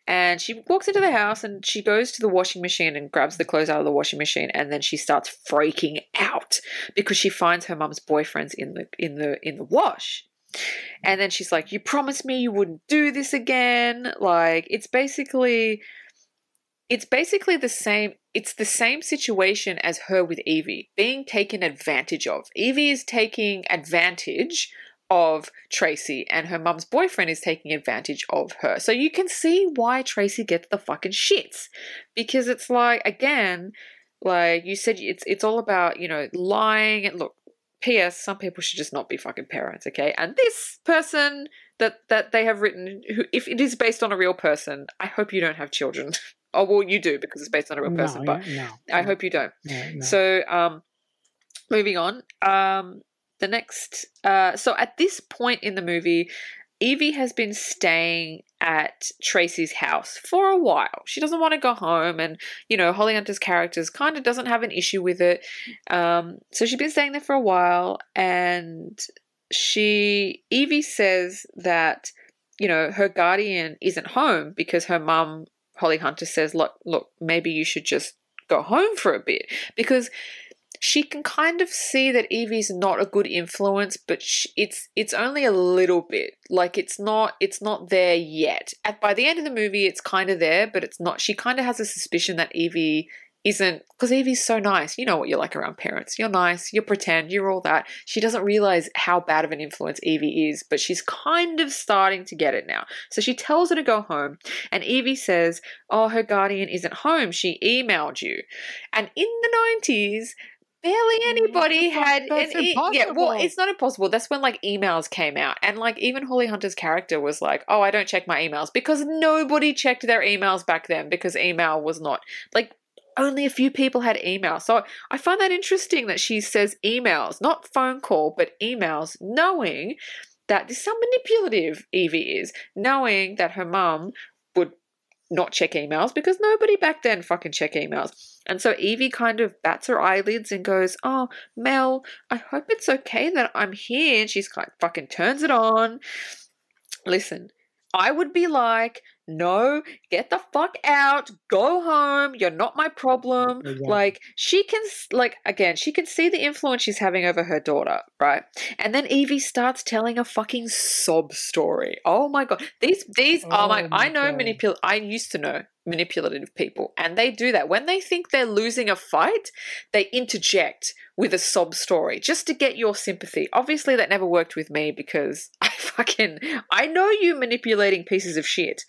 and she walks into the house and she goes to the washing machine and grabs the clothes out of the washing machine and then she starts freaking out because she finds her mum's boyfriend's in the in the in the wash. And then she's like, "You promised me you wouldn't do this again." Like it's basically it's basically the same it's the same situation as her with Evie being taken advantage of. Evie is taking advantage of Tracy and her mum's boyfriend is taking advantage of her. So you can see why Tracy gets the fucking shits because it's like again like you said it's it's all about, you know, lying and look PS, some people should just not be fucking parents, okay? And this person that that they have written, who if it is based on a real person, I hope you don't have children. <laughs> oh well, you do because it's based on a real person, no, but no, I no, hope you don't. So, um, moving on. Um, the next. Uh, so at this point in the movie, Evie has been staying at Tracy's house for a while. She doesn't want to go home, and you know, Holly Hunter's characters kind of doesn't have an issue with it. Um, so she's been staying there for a while, and she Evie says that you know her guardian isn't home because her mum Holly Hunter says, look, look, maybe you should just go home for a bit because she can kind of see that Evie's not a good influence, but sh it's it's only a little bit. Like it's not it's not there yet. At by the end of the movie, it's kind of there, but it's not. She kind of has a suspicion that Evie isn't because Evie's so nice. You know what you're like around parents. You're nice. You pretend. You're all that. She doesn't realize how bad of an influence Evie is, but she's kind of starting to get it now. So she tells her to go home, and Evie says, "Oh, her guardian isn't home. She emailed you." And in the '90s, barely anybody fuck? had That's an e- yeah well it's not impossible. That's when like emails came out and like even holly hunter's character was like oh i don't check my emails because nobody checked their emails back then because email was not like only a few people had email so i find that interesting that she says emails not phone call but emails knowing that this is how manipulative evie is knowing that her mum not check emails because nobody back then fucking check emails. And so Evie kind of bats her eyelids and goes, Oh, Mel, I hope it's okay that I'm here. And she's of fucking turns it on. Listen, I would be like, No, get the fuck out, go home, you're not my problem. Like, she can, like, again, she can see the influence she's having over her daughter, right? And then Evie starts telling a fucking sob story. Oh my god. These, these are my, Oh my I know manipul, I used to know manipulative people and they do that. When they think they're losing a fight they interject with a sob story just to get your sympathy. Obviously that never worked with me because <laughs> i fucking i know you manipulating pieces of shit.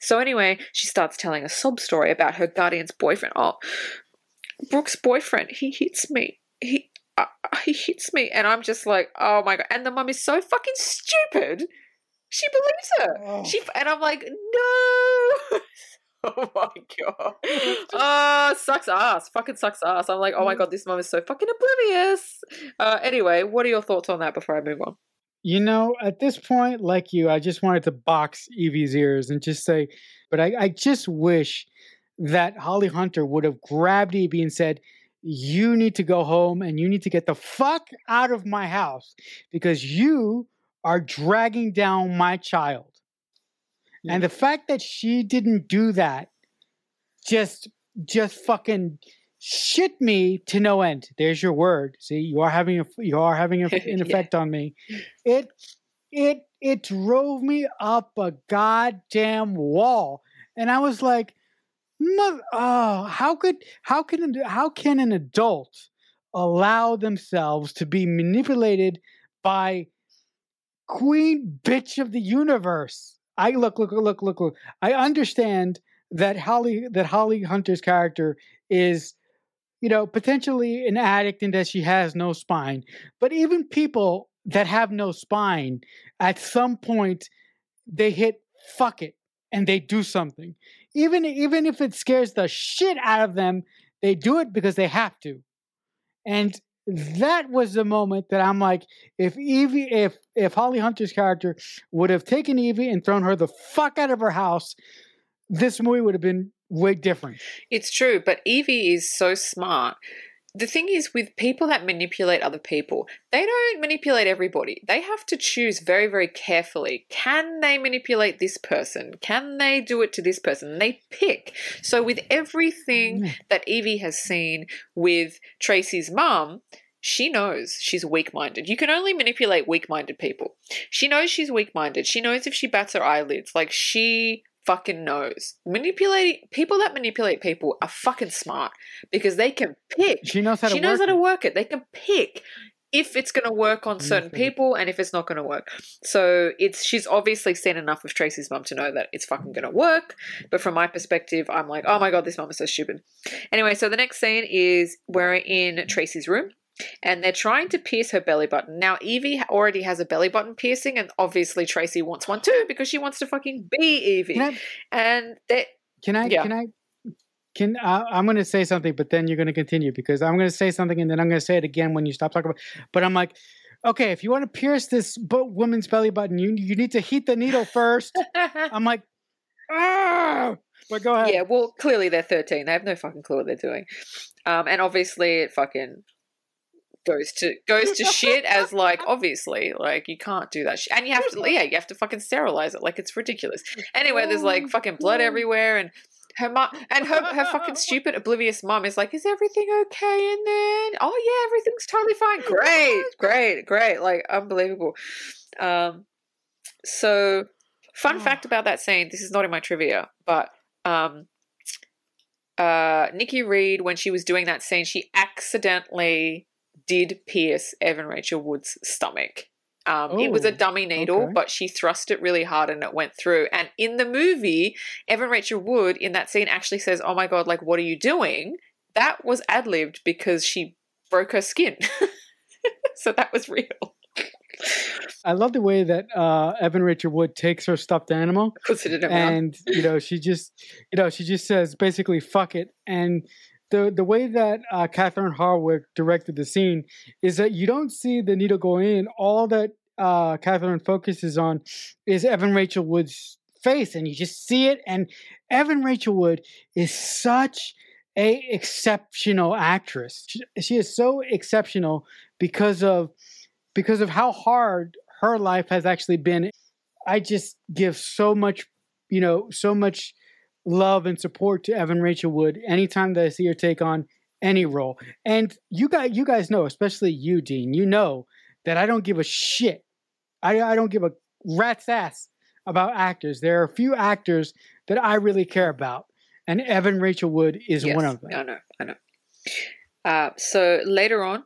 So anyway she starts telling a sob story about her guardian's boyfriend. Oh brooke's boyfriend he hits me. He uh, he hits me and i'm just like oh my god. And the mum is so fucking stupid. She believes her. Oh. she and I'm like, no. <laughs> <laughs> oh my god. Oh, <laughs> sucks ass. Fucking sucks ass. I'm like, oh my god, this mom is so fucking oblivious. Uh, anyway, what are your thoughts on that before I move on? You know, at this point, like you, I just wanted to box Evie's ears and just say, but I, I just wish that Holly Hunter would have grabbed Evie and said, You need to go home and you need to get the fuck out of my house because you are dragging down my child. And the fact that she didn't do that just just fucking shit me to no end. There's your word. See, you are having a you are having a, <laughs> an Yeah. effect on me. It it it drove me up a goddamn wall, and I was like, "Mother, oh, how could how can how can an adult allow themselves to be manipulated by queen bitch of the universe?" I look look look look look. I understand that Holly that Holly Hunter's character is you know potentially an addict and that she has no spine. But even people that have no spine at some point they hit fuck it and they do something. Even even if it scares the shit out of them, they do it because they have to. And that was the moment that I'm like, if Evie, if if Holly Hunter's character would have taken Evie and thrown her the fuck out of her house, this movie would have been way different. It's true, but Evie is so smart the thing is with people that manipulate other people, they don't manipulate everybody. They have to choose very, very carefully. Can they manipulate this person? Can they do it to this person? And they pick. So with everything Mm. that Evie has seen with Tracy's mum, she knows she's weak minded. You can only manipulate weak minded people. She knows she's weak minded. She knows if she bats her eyelids. Like she fucking knows. Manipulating people that manipulate people are fucking smart because they can pick. She knows how to She knows work how to it. work it. They can pick if it's going to work on certain people and if it's not going to work. So it's she's obviously seen enough of Tracy's mum to know that it's fucking going to work. But from my perspective, I'm like, oh my god, this mum is so stupid. Anyway, so the next scene is we're in Tracy's room. And they're trying to pierce her belly button. Now, Evie already has a belly button piercing, and obviously Tracy wants one too because she wants to fucking be Evie. Can I? And they Can I? Yeah. Can I? Can uh, I'm going to say something, but then you're going to continue because I'm going to say something and then I'm going to say it again when you stop talking about. But I'm like, okay, if you want to pierce this bu- woman's belly button, you you need to heat the needle first. <laughs> I'm like, ah. But go ahead. Yeah, well, clearly they're 13. They have no fucking clue what they're doing. Um, and obviously it fucking goes to goes to shit as like <laughs> obviously like you can't do that shit. and you have to yeah you have to fucking sterilize it like it's ridiculous. Anyway there's like fucking blood everywhere and her mom and her her fucking <laughs> stupid oblivious mom is like is everything okay in there? Oh yeah everything's totally fine. <laughs> Great great great like unbelievable. Um so fun Oh. fact about that scene this is not in my trivia but um uh Nikki Reed when she was doing that scene she accidentally did pierce Evan Rachel Wood's stomach. Um, it was a Oh, dummy needle, okay. but she thrust it really hard and it went through. And in the movie, Evan Rachel Wood in that scene actually says, "Oh my god, like what are you doing?" That was ad libbed because she broke her skin, <laughs> so that was real. I love the way that uh, Evan Rachel Wood takes her stuffed animal Puts it in her mouth. and you know she just you know she just says basically fuck it and the the way that uh, Catherine Hardwicke directed the scene is that you don't see the needle go in. All that uh, Catherine focuses on is Evan Rachel Wood's face and you just see it. And Evan Rachel Wood is such a exceptional actress. She, she is so exceptional because of because of how hard her life has actually been. I just give so much, you know, so much love and support to Evan Rachel Wood anytime that I see her take on any role. And you guys, you guys know, especially you, Dean, you know that I don't give a shit. I, I don't give a rat's ass about actors. There are a few actors that I really care about, and Evan Rachel Wood is one of them. I know, I know. Uh, so later on,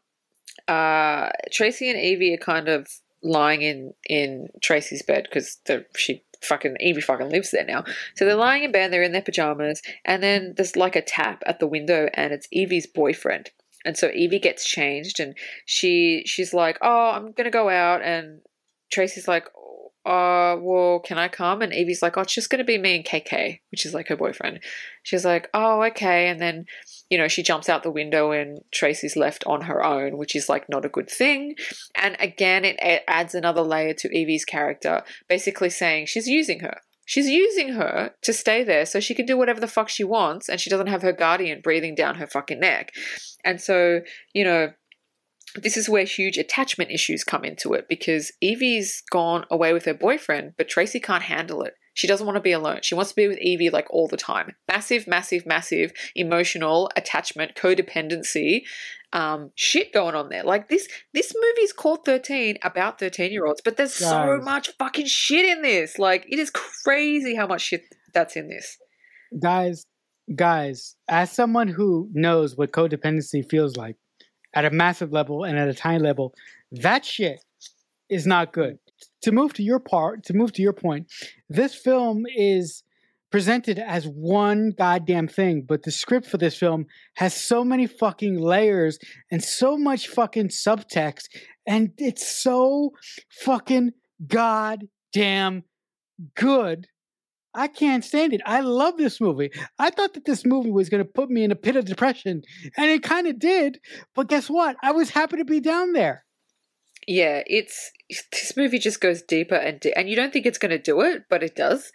uh, Tracy and Evie are kind of lying in in Tracy's bed because she fucking Evie fucking lives there now. So they're lying in bed, they're in their pajamas, and then there's like a tap at the window, and it's Evie's boyfriend. And so Evie gets changed, and she she's like, "Oh, I'm gonna go out," and Tracy's like, uh, well, can I come? And Evie's like, oh, it's just going to be me and KK, which is like her boyfriend. She's like, oh, okay. And then, you know, she jumps out the window and Tracy's left on her own, which is like not a good thing. And again, it adds another layer to Evie's character, basically saying she's using her. She's using her to stay there so she can do whatever the fuck she wants and she doesn't have her guardian breathing down her fucking neck. And so, you know, this is where huge attachment issues come into it because Evie's gone away with her boyfriend, but Tracy can't handle it. She doesn't want to be alone. She wants to be with Evie like all the time. Massive, massive, massive emotional attachment, codependency, um, shit going on there. Like this, this movie's called Thirteen about thirteen-year-olds, but there's so much fucking shit in this. Like it is crazy how much shit that's in this. guys guys as someone who knows what codependency feels like at a massive level and at a tiny level that shit is not good. To move to your part to move to your point this film is presented as one goddamn thing but the script for this film has so many fucking layers and so much fucking subtext and it's so fucking goddamn good I can't stand it. I love this movie. I thought that this movie was going to put me in a pit of depression, and it kind of did. But guess what? I was happy to be down there. Yeah, it's this movie just goes deeper and de- and you don't think it's going to do it, but it does.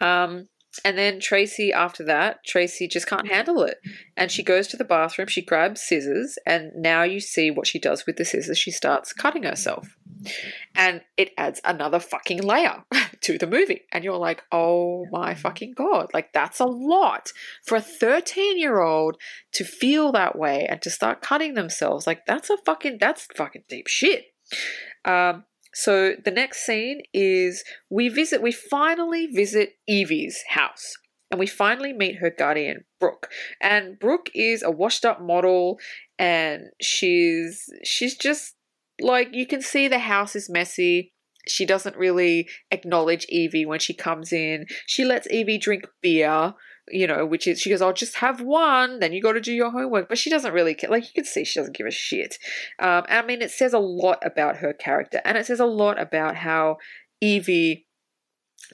Um, and then Tracy, after that, Tracy just can't handle it. And she goes to the bathroom, she grabs scissors, and now you see what she does with the scissors. She starts cutting herself. And it adds another fucking layer <laughs> to the movie. And you're like, oh my fucking God. Like, that's a lot for a 13 year old to feel that way and to start cutting themselves. Like, that's a fucking, that's fucking deep shit. Um, so the next scene is we visit, we finally visit Evie's house. And we finally meet her guardian, Brooke. And Brooke is a washed up model and she's she's just like you can see the house is messy. She doesn't really acknowledge Evie when she comes in. She lets Evie drink beer you know, which is she goes, I'll just have one, then you got to do your homework. But she doesn't really care. Like you can see, she doesn't give a shit. Um, I mean, it says a lot about her character, and it says a lot about how Evie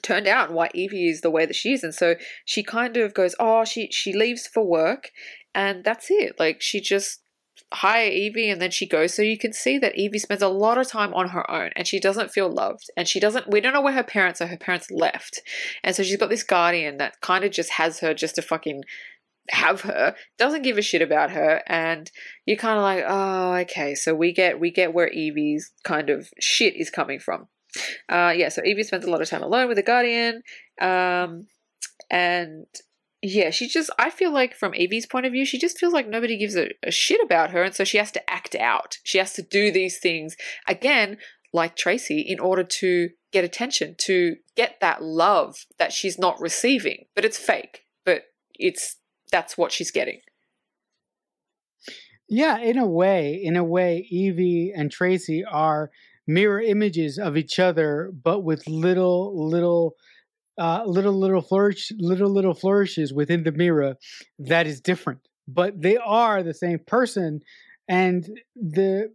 turned out and why Evie is the way that she is. And so she kind of goes, oh, she she leaves for work, and that's it. Like she just hire Evie and then she goes. So you can see that Evie spends a lot of time on her own and she doesn't feel loved. And she doesn't, we don't know where her parents are. Her parents left. And so she's got this guardian that kind of just has her just to fucking have her doesn't give a shit about her and you're kind of like oh okay so we get we get where evie's kind of shit is coming from uh yeah so evie spends a lot of time alone with the guardian um and yeah, she just, I feel like from Evie's point of view, she just feels like nobody gives a, a, shit about her. And so she has to act out. She has to do these things, again, like Tracy, in order to get attention, to get that love that she's not receiving. But it's fake, but it's, that's what she's getting. Yeah, in a way, in a way, Evie and Tracy are mirror images of each other, but with little, little uh, little little flourish little little flourishes within the mirror that is different. But they are the same person and the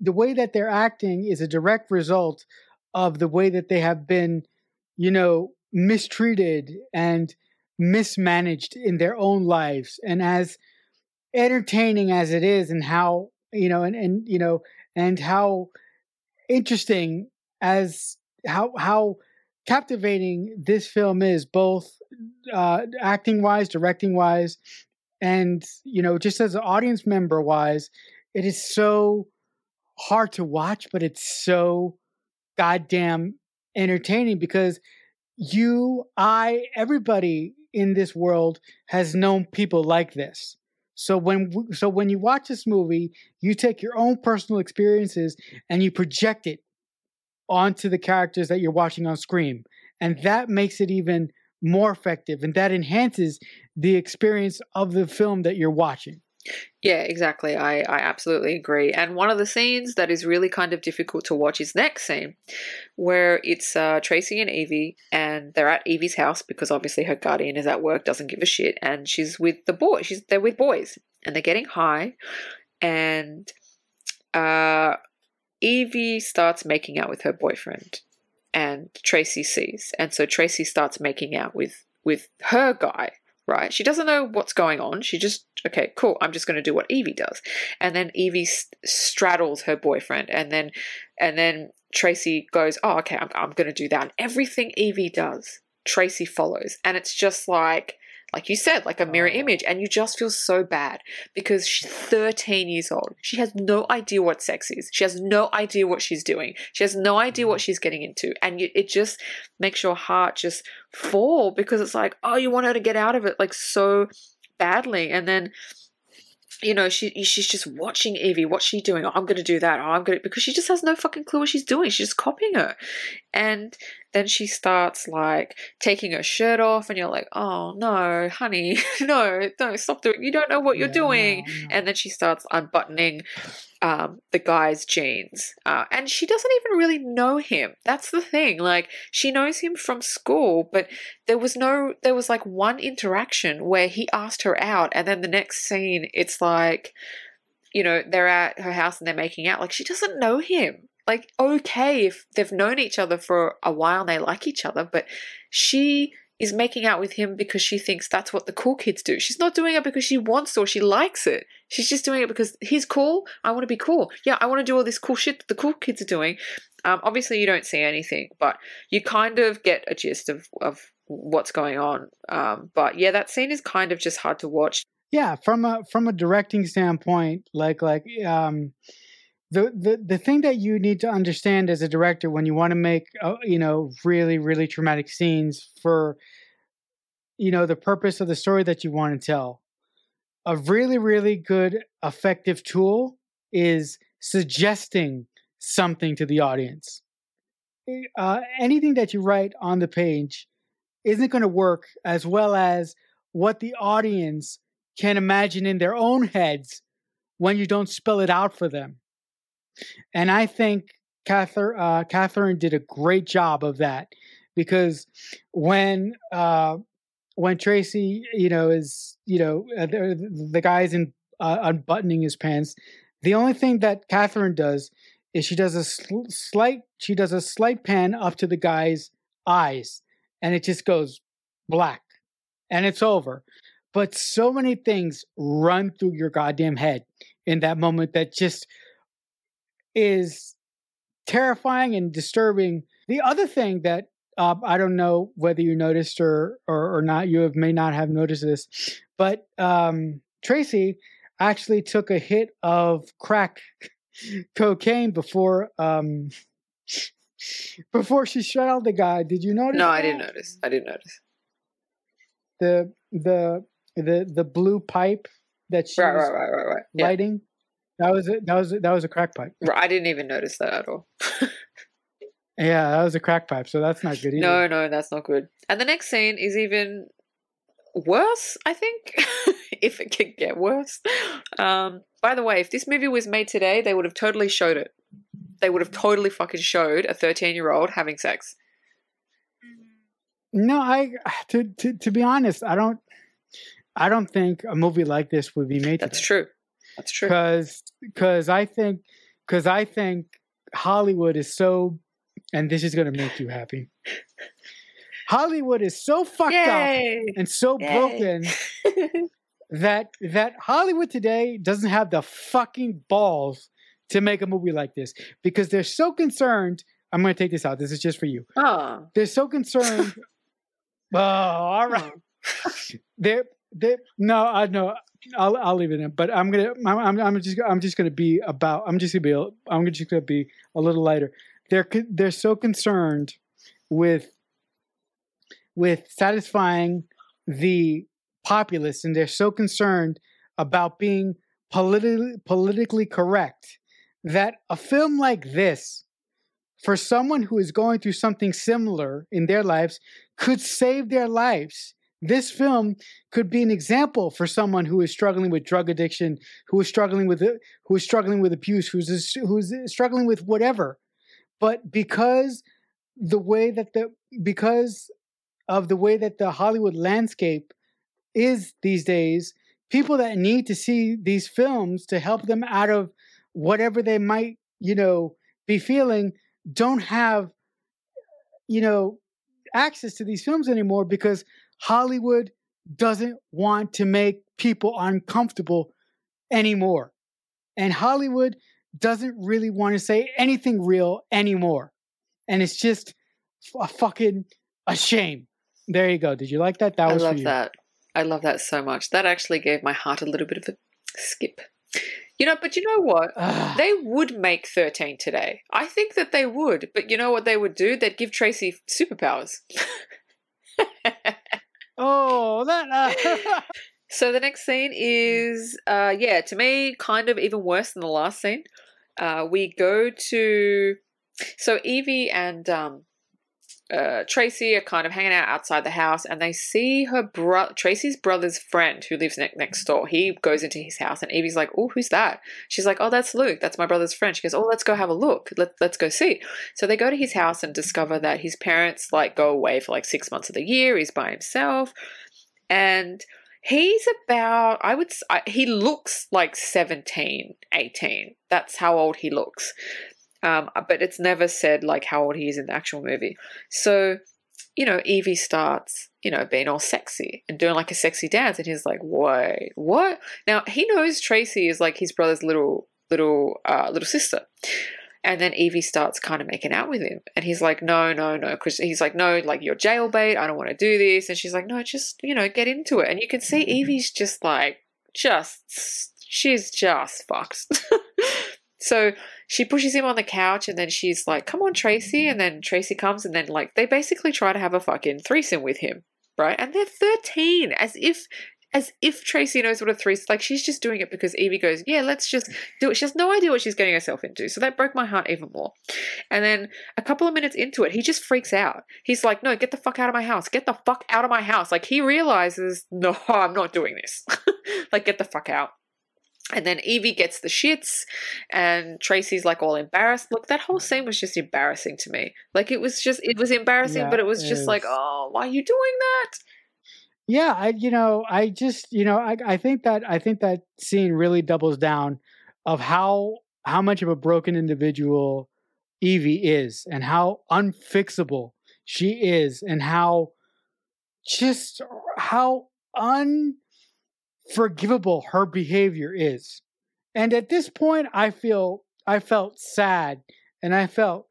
the way that they're acting is a direct result of the way that they have been you know mistreated and mismanaged in their own lives. And as entertaining as it is and how you know and and you know and how interesting as how how captivating this film is, both uh, acting wise, directing wise, and you know, just as an audience member wise, it is so hard to watch, but it's so goddamn entertaining because you, I, everybody in this world has known people like this. So when so when you watch this movie, you take your own personal experiences and you project it onto the characters that you're watching on screen. And that makes it even more effective and that enhances the experience of the film that you're watching. Yeah, exactly. I, I absolutely agree. And one of the scenes that is really kind of difficult to watch is next scene, where it's uh, Tracy and Evie, and they're at Evie's house because obviously her guardian is at work, doesn't give a shit, and she's with the boy. She's they're with boys, and they're getting high, and uh, Evie starts making out with her boyfriend and Tracy sees. And so Tracy starts making out with with her guy, right? She doesn't know what's going on. She just okay, cool. I'm just going to do what Evie does. And then Evie st- straddles her boyfriend and then and then Tracy goes, "Oh, okay, I'm I'm going to do that." And everything Evie does, Tracy follows. And it's just like like you said, like a mirror image, and you just feel so bad because she's 13 years old. She has no idea what sex is. She has no idea what she's doing. She has no idea what mm-hmm. she's getting into, and you, it just makes your heart just fall because it's like, oh, you want her to get out of it like so badly, and then you know, she she's just watching Evie. What's she doing? Oh, I'm going to do that. Oh, I'm going to because she just has no fucking clue what she's doing. She's just copying her, and then she starts like taking her shirt off, and you're like, oh no, honey, <laughs> no, no, stop doing. You don't know what you're yeah, doing. No, no. And then she starts unbuttoning um, the guy's jeans. Uh, and she doesn't even really know him. That's the thing. Like, she knows him from school, but there was no, there was like one interaction where he asked her out, and then the next scene, it's like, you know, they're at her house and they're making out. Like, she doesn't know him. Like, okay, if they've known each other for a while and they like each other, but she is making out with him because she thinks that's what the cool kids do. She's not doing it because she wants or she likes it. She's just doing it because he's cool. I want to be cool. Yeah, I want to do all this cool shit that the cool kids are doing. Um, obviously, you don't see anything, but you kind of get a gist of, of what's going on. Um, but yeah, that scene is kind of just hard to watch. Yeah, from a from a directing standpoint, like like um, the the the thing that you need to understand as a director when you want to make uh, you know really really traumatic scenes for you know the purpose of the story that you want to tell a really really good effective tool is suggesting something to the audience. Eh, uh, anything that you write on the page isn't going to work as well as what the audience can imagine in their own heads when you don't spell it out for them and I think Catherine, uh, Catherine did a great job of that because when uh, when Tracy, you know, is you know uh, the, the guy's in uh, unbuttoning his pants, the only thing that Catherine does is she does a sl- slight she does a slight pan up to the guy's eyes, and it just goes black, and it's over. But so many things run through your goddamn head in that moment that just is terrifying and disturbing. The other thing that uh, I don't know whether you noticed or, or, or not, you have, may not have noticed this, but um, Tracy actually took a hit of crack <laughs> cocaine before um, <laughs> before she shot the guy. Did you notice? No, that? I didn't notice. I didn't notice the the the the blue pipe that she right, was right, right, right, right. Yeah. lighting. That was a, that was that was a crack pipe. Right, I didn't even notice that at all. <laughs> Yeah, that was a crack pipe, so that's not good either. no, no, that's not good. And the next scene is even worse, I think, <laughs> if it could get worse. Um, by the way, if this movie was made today, they would have totally showed it. They would have totally fucking showed a 13 year old having sex. No, I to, to to be honest, I don't I don't think a movie like this would be made That's true. That's true. Cuz cuz I think cuz I think Hollywood is so and this is going to make you happy. <laughs> Hollywood is so fucked up and so Yay. broken <laughs> that that Hollywood today doesn't have the fucking balls to make a movie like this because they're so concerned. I'm going to take this out. This is just for you. oh. They're so concerned. <laughs> oh, all right. Oh. They're they no, I know. I'll I'll leave it in. But I'm gonna I'm I'm, just I'm just gonna be about I'm just gonna be a- I'm just gonna be a little lighter. They're they're so concerned with with satisfying the populace, and they're so concerned about being politically politically correct that a film like this, for someone who is going through something similar in their lives, could save their lives. This film could be an example for someone who is struggling with drug addiction, who is struggling with uh, who is struggling with abuse, who's who's struggling with whatever. But because the way that the because of the way that the Hollywood landscape is these days, people that need to see these films to help them out of whatever they might, you know, be feeling don't have you know access to these films anymore because Hollywood doesn't want to make people uncomfortable anymore. And Hollywood doesn't really want to say anything real anymore. And it's just a fucking a shame. There you go. Did you like that? That I was for love that. I love that so much. That actually gave my heart a little bit of a skip. You know, but you know what? Ah, They would make 13 today. I think that they would. But you know what they would do? They'd give Tracy superpowers. <laughs> oh, that. Uh, <laughs> so the next scene is, uh, yeah, to me, kind of even worse than the last scene. Uh, we go to. So Evie and um, uh, Tracy are kind of hanging out outside the house, and they see her bro- Tracy's brother's friend who lives ne- next door. He goes into his house, and Evie's like, "Oh, who's that?" She's like, "Oh, that's Luke. That's my brother's friend." She goes, "Oh, let's go have a look. Let let's go see." So they go to his house and discover that his parents like go away for like six months of the year. He's by himself, and he's about I would I, he looks like 17, 18. That's how old he looks. Um, but it's never said like how old he is in the actual movie. So, you know, Evie starts, you know, being all sexy and doing like a sexy dance, and he's like, "Wait, what?" Now he knows Tracy is like his brother's little, little, uh, little sister, And then Evie starts kind of making out with him. And he's like, no, no, no. Because he's like, no, like you're jailbait. I don't want to do this. And she's like, no, just, you know, get into it. And you can see Evie's just like, just, she's just fucked. <laughs> so she pushes him on the couch and then she's like, come on, Tracy. And then Tracy comes and then, like, they basically try to have a fucking threesome with him. Right. And they're 13, as if as if Tracy knows what a threesome like she's just doing it because Evie goes, Yeah, let's just do it. She has no idea what she's getting herself into. So that broke my heart even more. And then a couple of minutes into it, he just freaks out. He's like, No, get the fuck out of my house. Get the fuck out of my house. Like he realizes, No, I'm not doing this. <laughs> like, get the fuck out. And then Evie gets the shits, and Tracy's like all embarrassed. Look, that whole scene was just embarrassing to me. Like it was just, it was embarrassing, Yeah, but it was it just like, oh, why are you doing that? Yeah, I you know, I just you know, I I think that I think that scene really doubles down of how how much of a broken individual Evie is and how unfixable she is and how just how unforgivable her behavior is. And at this point I feel I felt sad and I felt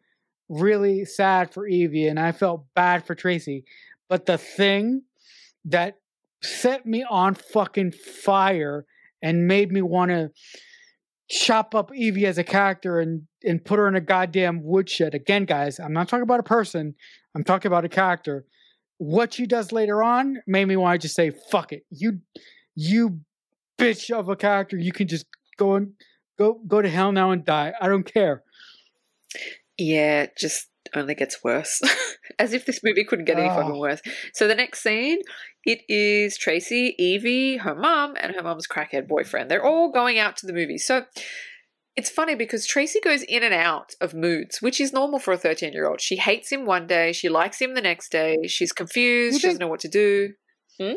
really sad for Evie and I felt bad for Tracy. But the thing that set me on fucking fire and made me want to chop up Evie as a character and and put her in a goddamn woodshed. Again, guys, I'm not talking about a person. I'm talking about a character. What she does later on made me want to just say, "Fuck it, you, you bitch of a character. You can just go and go go to hell now and die. I don't care." Yeah, it just only gets worse. <laughs> As if this movie couldn't get any Oh. fucking ah. worse. So the next scene, it is Tracy, Evie, her mum, and her mum's crackhead boyfriend. They're all going out to the movies. So it's funny because Tracy goes in and out of moods, which is normal for a 13 year old. She hates him one day, she likes him the next day, she's confused, You she doesn't know what to do. Hmm?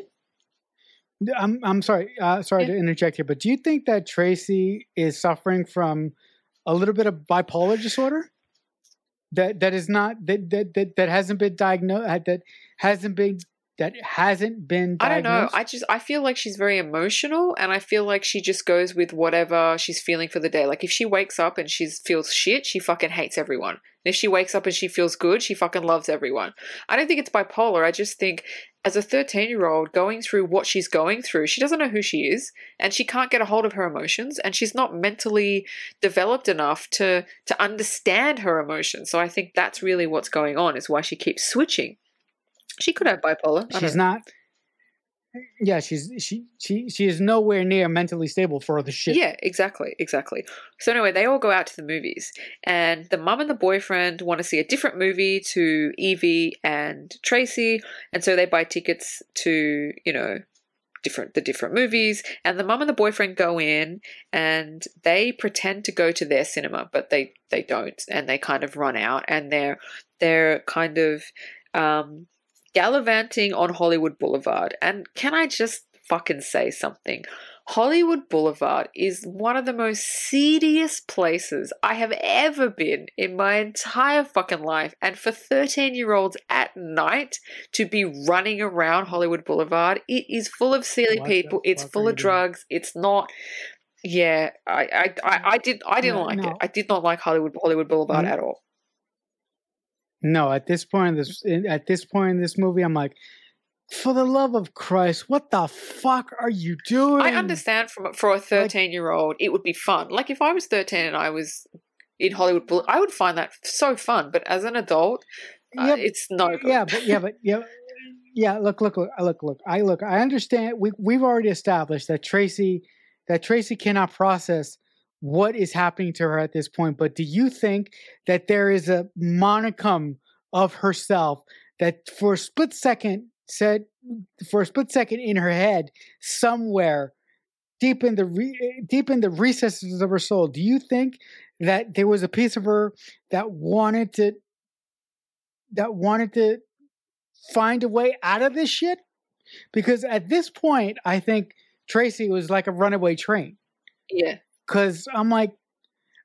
I'm I'm sorry, uh, sorry Yeah. to interject here, but do you think that Tracy is suffering from a little bit of bipolar disorder? That that is not that that that, that hasn't been diagnosed that hasn't been that hasn't been I don't know. I just I feel like she's very emotional and I feel like she just goes with whatever she's feeling for the day. Like if she wakes up and she feels shit, she fucking hates everyone. And if she wakes up and she feels good, she fucking loves everyone. I don't think it's bipolar. I just think as a 13-year-old going through what she's going through, she doesn't know who she is and she can't get a hold of her emotions and she's not mentally developed enough to to understand her emotions. So I think that's really what's going on is why she keeps switching. She could have bipolar. I she's not. Yeah, she's she she she is nowhere near mentally stable for the shit. Yeah, exactly, exactly. So anyway, they all go out to the movies, and the mum and the boyfriend want to see a different movie to Evie and Tracy, and so they buy tickets to you know different the different movies, and the mum and the boyfriend go in and they pretend to go to their cinema, but they they don't, and they kind of run out, and they're they're kind of um, gallivanting on Hollywood Boulevard, and can I just fucking say something? Hollywood Boulevard is one of the most seediest places I have ever been in my entire fucking life. And for 13 year olds at night to be running around Hollywood Boulevard, it is full of silly people. It's full of drugs. It's not. Yeah, I, I, I, I did. I didn't No, like it. I did not like Hollywood Hollywood Boulevard Mm. at all. No, at this point in this at this point in this movie, I'm like, for the love of Christ, what the fuck are you doing? I understand from for a 13 year old, it would be fun. Like if I was 13 and I was in Hollywood, I would find that so fun. But as an adult, uh, it's no good. yeah, but yeah, but yeah, yeah. Look, look, look, look, look. I look. I understand. We we've already established that Tracy that Tracy cannot process what is happening to her at this point. But do you think that there is a monicum of herself that for a split second said for a split second in her head somewhere deep in the re, deep in the recesses of her soul do you think that there was a piece of her that wanted to that wanted to find a way out of this shit because at this point i think tracy was like a runaway train Yeah. Because i'm like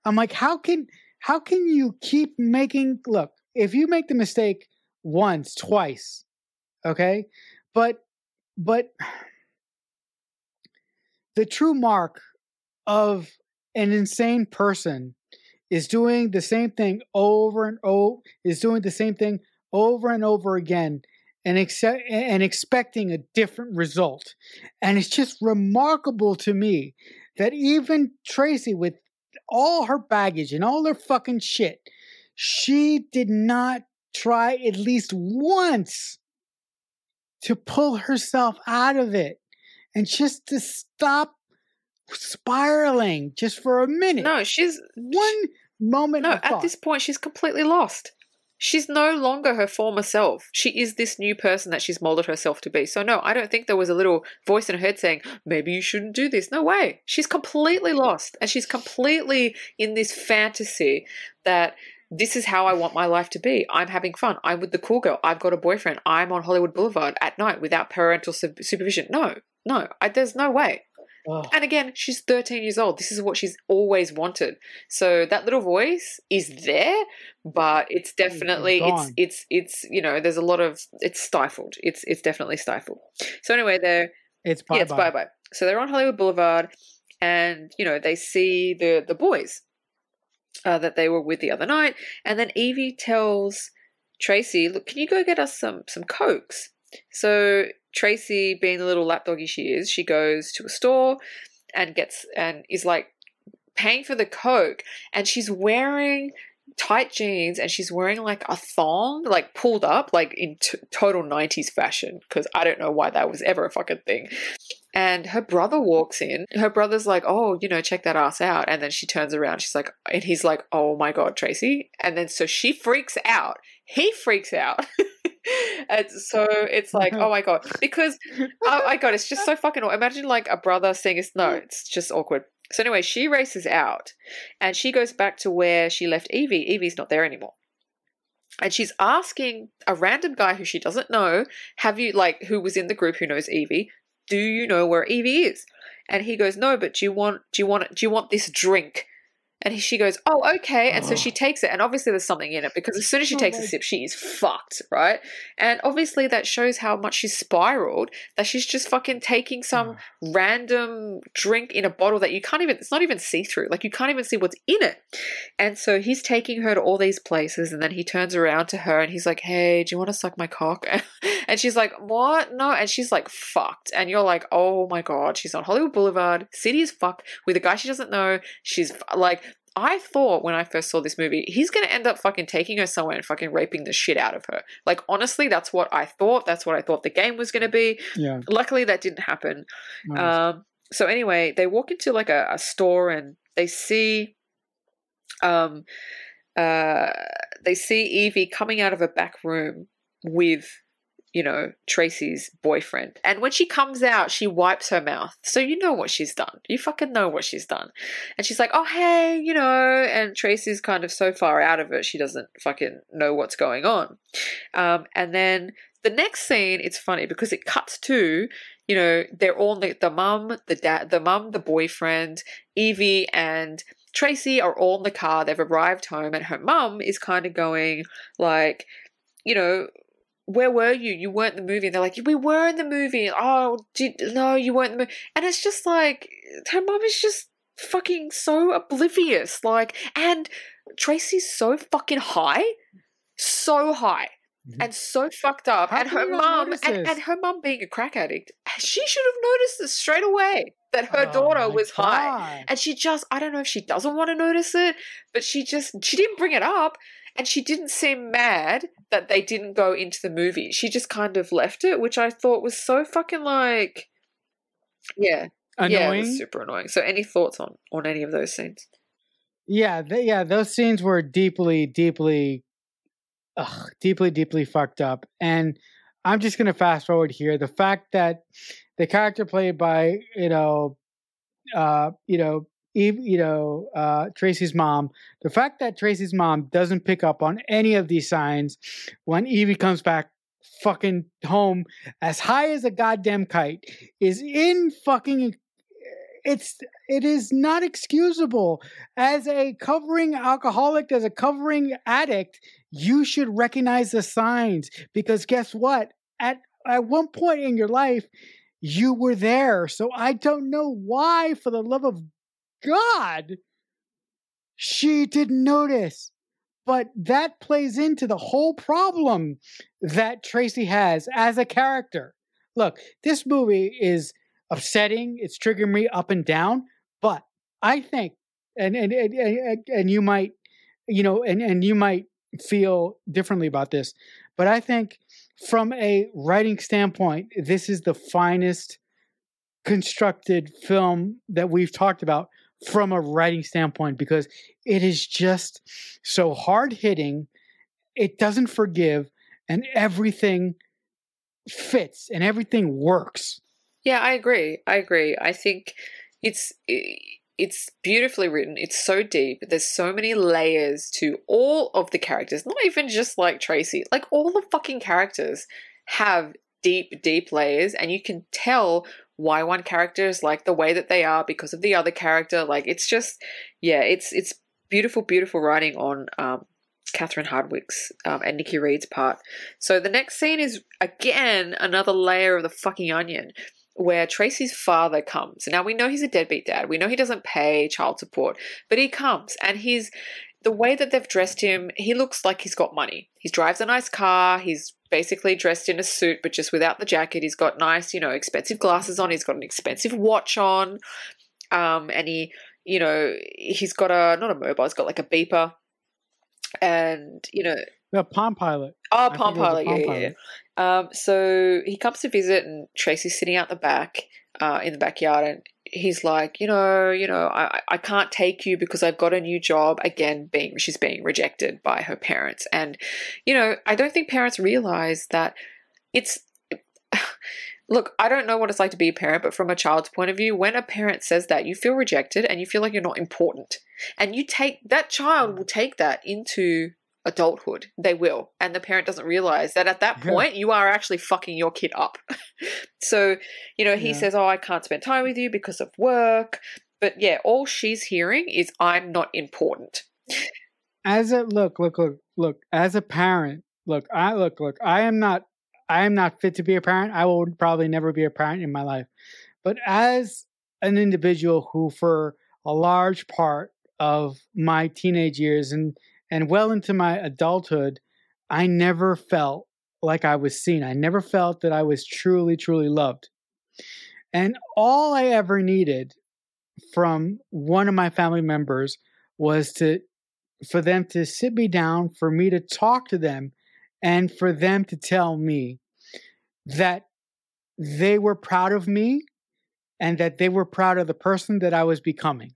i'm like how can how can you keep making look if you make the mistake once twice okay but but the true mark of an insane person is doing the same thing over and over is doing the same thing over and over again and accept, and expecting a different result. And it's just remarkable to me that even Tracy with all her baggage and all her fucking shit, she did not try at least once to pull herself out of it and just to stop spiraling just for a minute. No, she's one moment. No, at this point, she's completely lost. She's no longer her former self. She is this new person that she's molded herself to be. So, no, I don't think there was a little voice in her head saying, maybe you shouldn't do this. No way. She's completely lost. And she's completely in this fantasy that this is how I want my life to be. I'm having fun. I'm with the cool girl. I've got a boyfriend. I'm on Hollywood Boulevard at night without parental su- supervision. No, no, I, there's no way. Ugh. And again, she's 13 years old. This is what she's always wanted. So that little voice is there, but it's definitely it's it's it's you know there's a lot of it's stifled. It's it's definitely stifled. So anyway, they're it's bye yeah, it's bye bye. So they're on Hollywood Boulevard, and you know they see the the boys uh, that they were with the other night, and then Evie tells Tracy, "Look, can you go get us some some cokes?" So Tracy, being the little lapdoggy she is, she goes to a store and gets and is like paying for the coke, and she's wearing tight jeans and she's wearing like a thong like pulled up like in t- total 90s fashion because i don't know why that was ever a fucking thing. And her brother walks in her brother's like oh you know check that ass out. And then she turns around she's like and he's like oh my god tracy. And then so she freaks out he freaks out. <laughs> And so it's like mm-hmm. oh my god because oh my god it's just so <laughs> fucking aw- imagine like a brother saying it's no mm. it's just awkward. So anyway she races out and she goes back to where she left evie. Evie's not there anymore. And she's asking a random guy who she doesn't know have you like who was in the group who knows evie do you know where evie is? And he goes no but do you want do you want do you want this drink and she goes, "Oh, okay." And so she takes it, and obviously there's something in it because as soon as she Oh takes a sip, she is fucked, right? And obviously that shows how much she's spiraled. That she's just fucking taking some random drink in a bottle that you can't even. It's not even see through. Like you can't even see what's in it. And so he's taking her to all these places, and then he turns around to her and he's like, "Hey, do you want to suck my cock?" <laughs> And she's like, "What? No." And she's like, "Fucked." And you're like, "Oh my god." She's on Hollywood Boulevard, city as fuck, with a guy she doesn't know. She's like. I thought when I first saw this movie, he's going to end up fucking taking her somewhere and fucking raping the shit out of her. Like, honestly, that's what I thought. That's what I thought the game was going to be. Yeah. Luckily, that didn't happen. nice. Um, so anyway, they walk into like a, a store and they see, um, uh, they see Evie coming out of a back room with, you know, Tracy's boyfriend. And when she comes out, she wipes her mouth. So you know what she's done. You fucking know what she's done. And she's like, oh, hey, you know, and Tracy's kind of so far out of it, she doesn't fucking know what's going on. Um, and then the next scene, it's funny because it cuts to, you know, they're all the, the mum, the dad, the mum, the boyfriend, Evie, and Tracy are all in the car. They've arrived home, and her mum is kind of going like, you know, where were you? You weren't in the movie. And they're like, we were in the movie. Oh, did, no, you weren't in the movie. And it's just like, her mom is just fucking so oblivious. Like, and Tracy's so fucking high, so high. Mhm. And so fucked up, How and her you not mum, notice and, and her mom being a crack addict, she should have noticed this straight away that her Oh daughter was high. And she just, I don't know if she doesn't want to notice it, but she just, she didn't bring it up. And she didn't seem mad that they didn't go into the movie. She just kind of left it, which I thought was so fucking like, yeah, yeah, it Annoying. was super annoying. So, any thoughts on on any of those scenes? Yeah, yeah, those scenes were deeply, deeply, ugh, deeply, deeply fucked up. And I'm just gonna fast forward here. The fact that the character played by you know, uh, you know, you know, uh, Tracy's mom. The fact that Tracy's mom doesn't pick up on any of these signs when Evie comes back fucking home as high as a goddamn kite is in fucking it's it is not excusable as a covering alcoholic as a covering addict you should recognize the signs because guess what at at one point in your life you were there so i don't know why for the love of god she didn't notice. But that plays into the whole problem that Tracy has as a character. Look, this movie is upsetting. It's triggering me up and down. But I think, and and and, and you might, you know, and and you might feel differently about this, but I think from a writing standpoint, this is the finest constructed film that we've talked about from a writing standpoint because it is just so hard hitting. It doesn't forgive, and everything fits and everything works. Yeah, I agree. I agree. I think it's it's beautifully written. It's so deep. There's so many layers to all of the characters. Not even just like Tracy. Like all the fucking characters have deep, deep layers, and you can tell why one character is like the way that they are because of the other character. Like it's just, yeah, it's it's beautiful, beautiful writing on um, Catherine Hardwicke's um, and Nikki Reed's part. So the next scene is again another layer of the fucking onion where Tracy's father comes. Now we know he's a deadbeat dad. We know he doesn't pay child support, but he comes and he's the way that they've dressed him, he looks like he's got money. He drives a nice car. He's basically dressed in a suit, but just without the jacket. He's got nice, you know, expensive glasses on. He's got an expensive watch on. Um, and he, you know, he's got a, not a mobile, he's got like a beeper. And, you know, the Palm Pilot. Oh, Palm Pilot, Palm yeah, Pilot. yeah. Um, so he comes to visit, and Tracy's sitting out the back, uh, in the backyard, and he's like, you know, you know, I, I can't take you because I've got a new job. Again, being she's being rejected by her parents, and you know, I don't think parents realize that it's. <sighs> Look, I don't know what it's like to be a parent, but from a child's point of view, when a parent says that, you feel rejected and you feel like you're not important. And you take that child mm. will take that into adulthood. They will. And the parent doesn't realize that at that point yeah. you are actually fucking your kid up. <laughs> so, you know, he yeah. says, Oh, I can't spend time with you because of work. But yeah, all she's hearing is I'm not important. As a look, look, look, look, as a parent, look, I look, look, I am not I am not fit to be a parent. I will probably never be a parent in my life. But as an individual who for a large part of my teenage years and and well into my adulthood, I never felt like I was seen. I never felt that I was truly, truly loved. And all I ever needed from one of my family members was to for them to sit me down, for me to talk to them, and for them to tell me that they were proud of me and that they were proud of the person that I was becoming.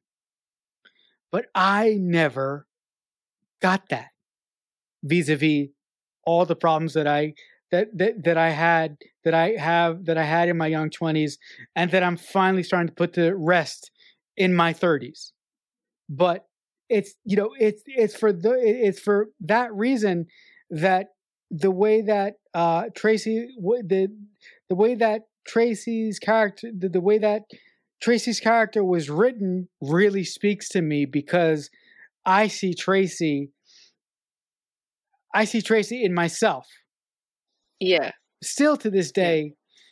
But I never got that vis-a-vis all the problems that I that, that that I had that I have that I had in my young 20s and that I'm finally starting to put to rest in my 30s. But it's you know it's it's for the it's for that reason that the way that uh Tracy the the way that Tracy's character the, the way that Tracy's character was written really speaks to me because I see Tracy. I see Tracy in myself. Yeah. Still to this day, yeah.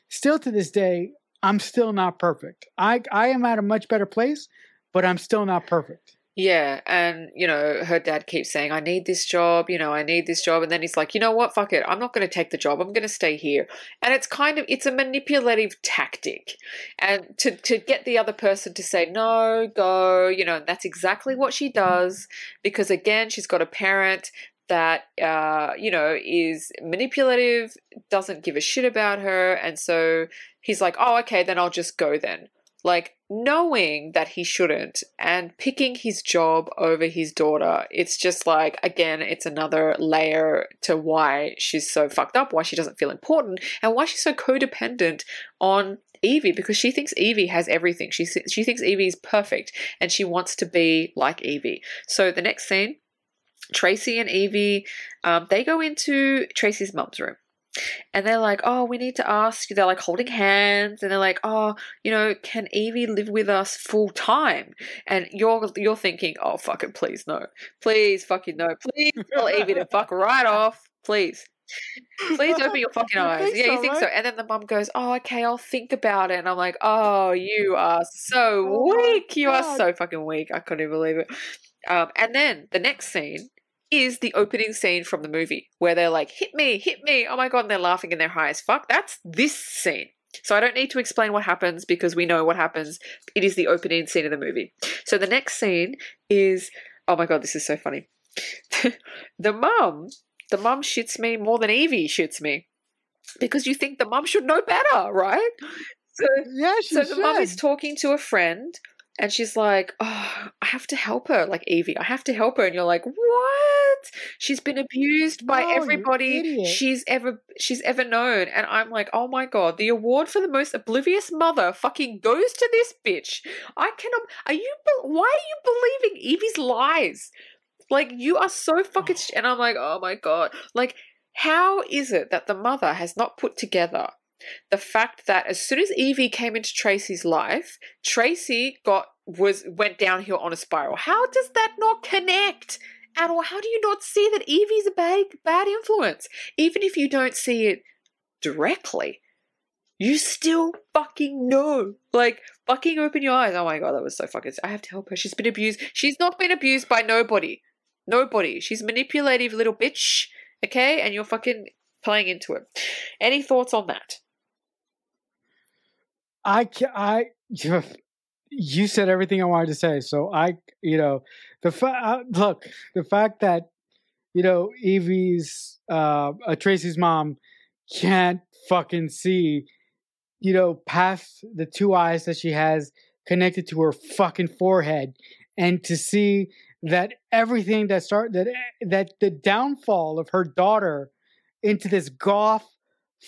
still to this day, I'm still not perfect. I I am at a much better place, but I'm still not perfect. Yeah, and you know, her dad keeps saying, I need this job, you know, I need this job. And then he's like, you know what, fuck it, I'm not going to take the job, I'm going to stay here. And it's kind of, it's a manipulative tactic. And to, to get the other person to say, no, go, you know, and that's exactly what she does. Because again, she's got a parent that uh, you know is manipulative, doesn't give a shit about her, and so he's like, "Oh, okay, then I'll just go then." Like knowing that he shouldn't and picking his job over his daughter it's just like again it's another layer to why she's so fucked up why she doesn't feel important and why she's so codependent on Evie because she thinks Evie has everything. She she thinks Evie is perfect and she wants to be like Evie. So the next scene Tracy and Evie um, they go into Tracy's mum's room and they're like, oh, we need to ask you. They're like holding hands, and they're like, oh, you know, can Evie live with us full time? And you're you're thinking, oh, fuck it, please no, please fucking no, please tell Evie to fuck right off, please. Please open your fucking <laughs> eyes. Yeah, you think so. And then the mum goes, Oh, okay, I'll think about it. And I'm like, Oh, you are so oh weak. You God. are so fucking weak. I couldn't believe it. Um, and then the next scene is the opening scene from the movie where they're like, hit me, hit me. Oh my God. And they're laughing and they're high as fuck. That's this scene. So I don't need to explain what happens because we know what happens. It is the opening scene of the movie. So the next scene is, oh my God, this is so funny. <laughs> the mum, the mum shits me more than Evie shits me because you think the mum should know better, right? So, yeah, she so should. the mum is talking to a friend and she's like, Oh, I have to help her, like Evie, I have to help her. And you're like, What? She's been abused by you everybody she's ever she's ever known. And I'm like, Oh my god, the award for the most oblivious mother fucking goes to this bitch. I cannot are you why are you believing Evie's lies? Like you are so fucking oh. sh- and I'm like, oh my god. Like, how is it that the mother has not put together the fact that as soon as Evie came into Tracy's life, Tracy got was went downhill on a spiral. How does that not connect at all? How do you not see that Evie's a bad bad influence? Even if you don't see it directly, you still fucking know. Like fucking open your eyes. Oh my god, that was so fucking. I have to help her. She's been abused. She's not been abused by nobody. Nobody. She's a manipulative little bitch. Okay, and you're fucking playing into it. Any thoughts on that? I ca- I you said everything I wanted to say. So I, you know, the fa- uh, look, the fact that you know Evie's uh, uh Tracy's mom can't fucking see, you know, past the two eyes that she has connected to her fucking forehead, and to see that everything that start that that the downfall of her daughter into this goth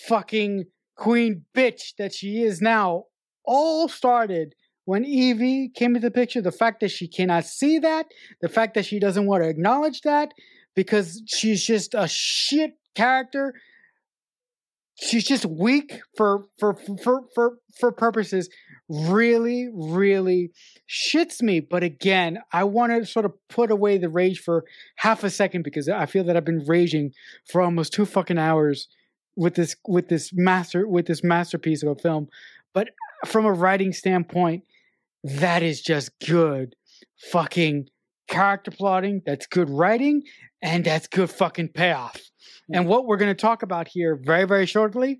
fucking queen bitch that she is now all started when Evie came into the picture. The fact that she cannot see that, the fact that she doesn't want to acknowledge that because she's just a shit character. She's just weak for for for for for purposes. Really, really shits me. But again, I want to sort of put away the rage for half a second because I feel that I've been raging for almost two fucking hours with this with this master with this masterpiece of a film but from a writing standpoint that is just good fucking character plotting that's good writing and that's good fucking payoff and what we're going to talk about here very very shortly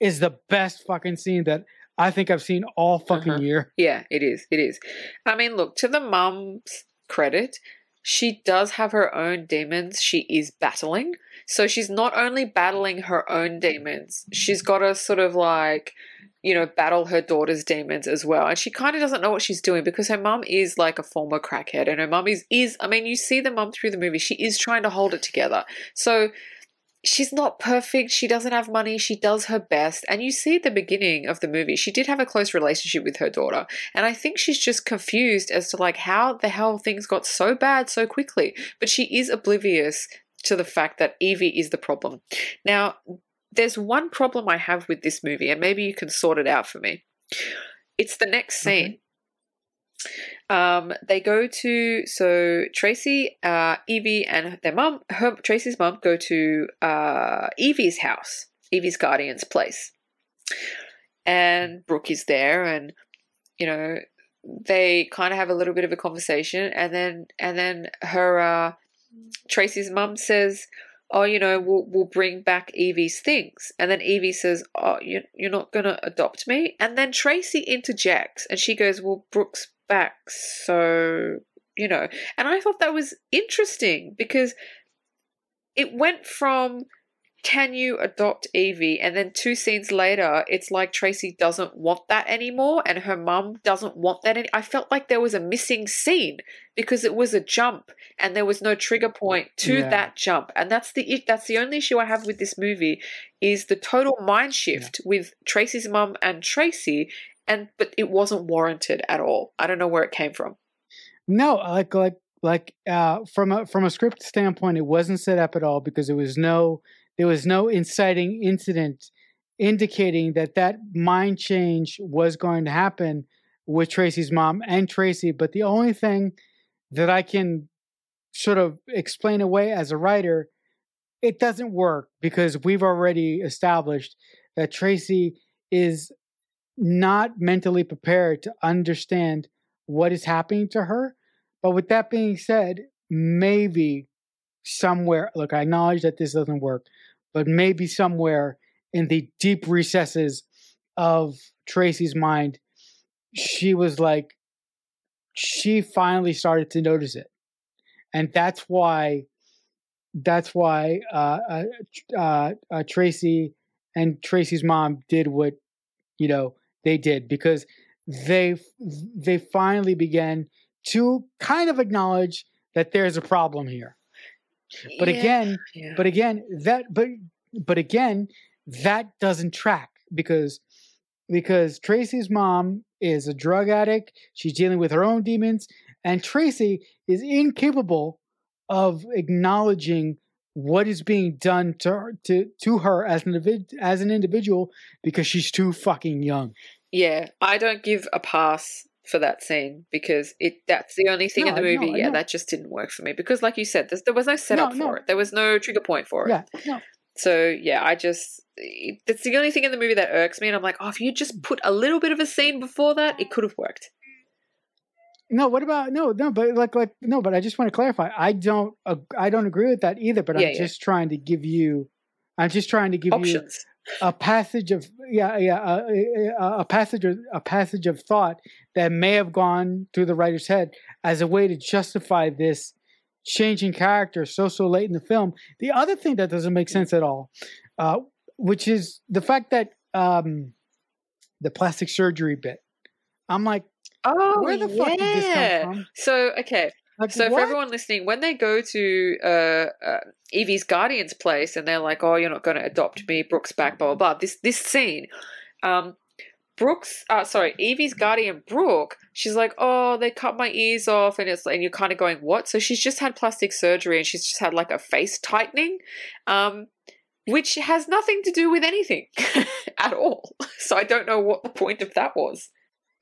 is the best fucking scene that i think i've seen all fucking Uh-huh. year Yeah, it is. It is. I mean, look, to the mom's credit, she does have her own demons she is battling. So she's not only battling her own demons, she's got to sort of like, you know, battle her daughter's demons as well. And she kind of doesn't know what she's doing because her mum is like a former crackhead and her mum is is I mean, you see the mum through the movie, she is trying to hold it together. So she's not perfect. She doesn't have money. She does her best. And you see at the beginning of the movie, she did have a close relationship with her daughter. And I think she's just confused as to like how the hell things got so bad so quickly. But she is oblivious to the fact that Evie is the problem. Now, there's one problem I have with this movie, and maybe you can sort it out for me. It's the next Okay. Um, they go to so Tracy, uh, Evie, and their mum. Her Tracy's mum go to uh, Evie's house, Evie's guardian's place, and Brooke is there, and you know they kind of have a little bit of a conversation, and then and then her uh, Tracy's mum says, "Oh, you know, we'll we'll bring back Evie's things," and then Evie says, "Oh, you you're not gonna adopt me," and then Tracy interjects, and she goes, "Well, Brooke's back, so you know," and I thought that was interesting because it went from can you adopt Evie? And then two scenes later, it's like Tracy doesn't want that anymore, and her mum doesn't want that. Any- I felt like there was a missing scene because it was a jump, and there was no trigger point to Yeah. that jump. And that's the that's the only issue I have with this movie is the total mind shift with Tracy's mum and Tracy, and but it wasn't warranted at all. I don't know where it came from. No, like like like uh, from a from a script standpoint, it wasn't set up at all because there was no there was no inciting incident indicating that that mind change was going to happen with Tracy's mom and Tracy. But the only thing that I can sort of explain away as a writer, it doesn't work because we've already established that Tracy is not mentally prepared to understand what is happening to her But with that being said, maybe somewhere, look, I acknowledge that this doesn't work, but maybe somewhere in the deep recesses of Tracy's mind, she was like, she finally started to notice it. And that's why, that's why uh, uh, uh, uh Tracy and Tracy's mom did what, you know, they did because they they finally began to kind of acknowledge that there's a problem here. But yeah, again, yeah. but again, that but but again, that doesn't track because because Tracy's mom is a drug addict. She's dealing with her own demons, and Tracy is incapable of acknowledging what is being done to her, to to her as an as an individual because she's too fucking young. Yeah, I don't give a pass for that scene because it that's the only thing no, in the movie. No, yeah, no. that just didn't work for me because, like you said, there was no setup for it. There was no trigger point for it. Yeah, So yeah, I just that's the only thing in the movie that irks me, and I'm like, oh, if you just put a little bit of a scene before that, it could have worked. No, what about no, no, but like, like no, but I just want to clarify. I don't, uh, I don't agree with that either. But yeah, I'm yeah. just trying to give you, I'm just trying to give Options. you a passage of yeah yeah a, a, a passage of, a passage of thought that may have gone through the writer's head as a way to justify this changing character so so late in the film. The other thing that doesn't make sense at all, uh, which is the fact that um, the plastic surgery bit. I'm like, oh, where the yeah. fuck did this come from? So okay, like, so what? for everyone listening, when they go to uh, uh, Evie's guardian's place and they're like, "Oh, you're not going to adopt me," Brooke's back, blah blah blah. This this scene, um, Brooks, uh, sorry, Evie's guardian Brooke, she's like, "Oh, they cut my ears off," and it's and you're kind of going, "What?" So she's just had plastic surgery and she's just had like a face tightening, um, which has nothing to do with anything <laughs> at all. So I don't know what the point of that was.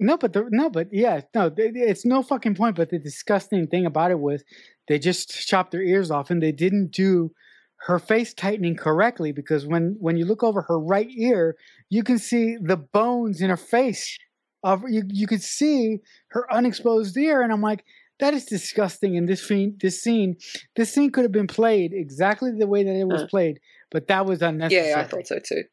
No, but the, no, but yeah, no, it's no fucking point. But the disgusting thing about it was they just chopped their ears off and they didn't do her face tightening correctly because when when you look over her right ear, you can see the bones in her face. Of you, you could see her unexposed ear, and I'm like, that is disgusting. In this scene, this scene, this scene could have been played exactly the way that it was uh. played but that was unnecessary. Yeah, I thought so too.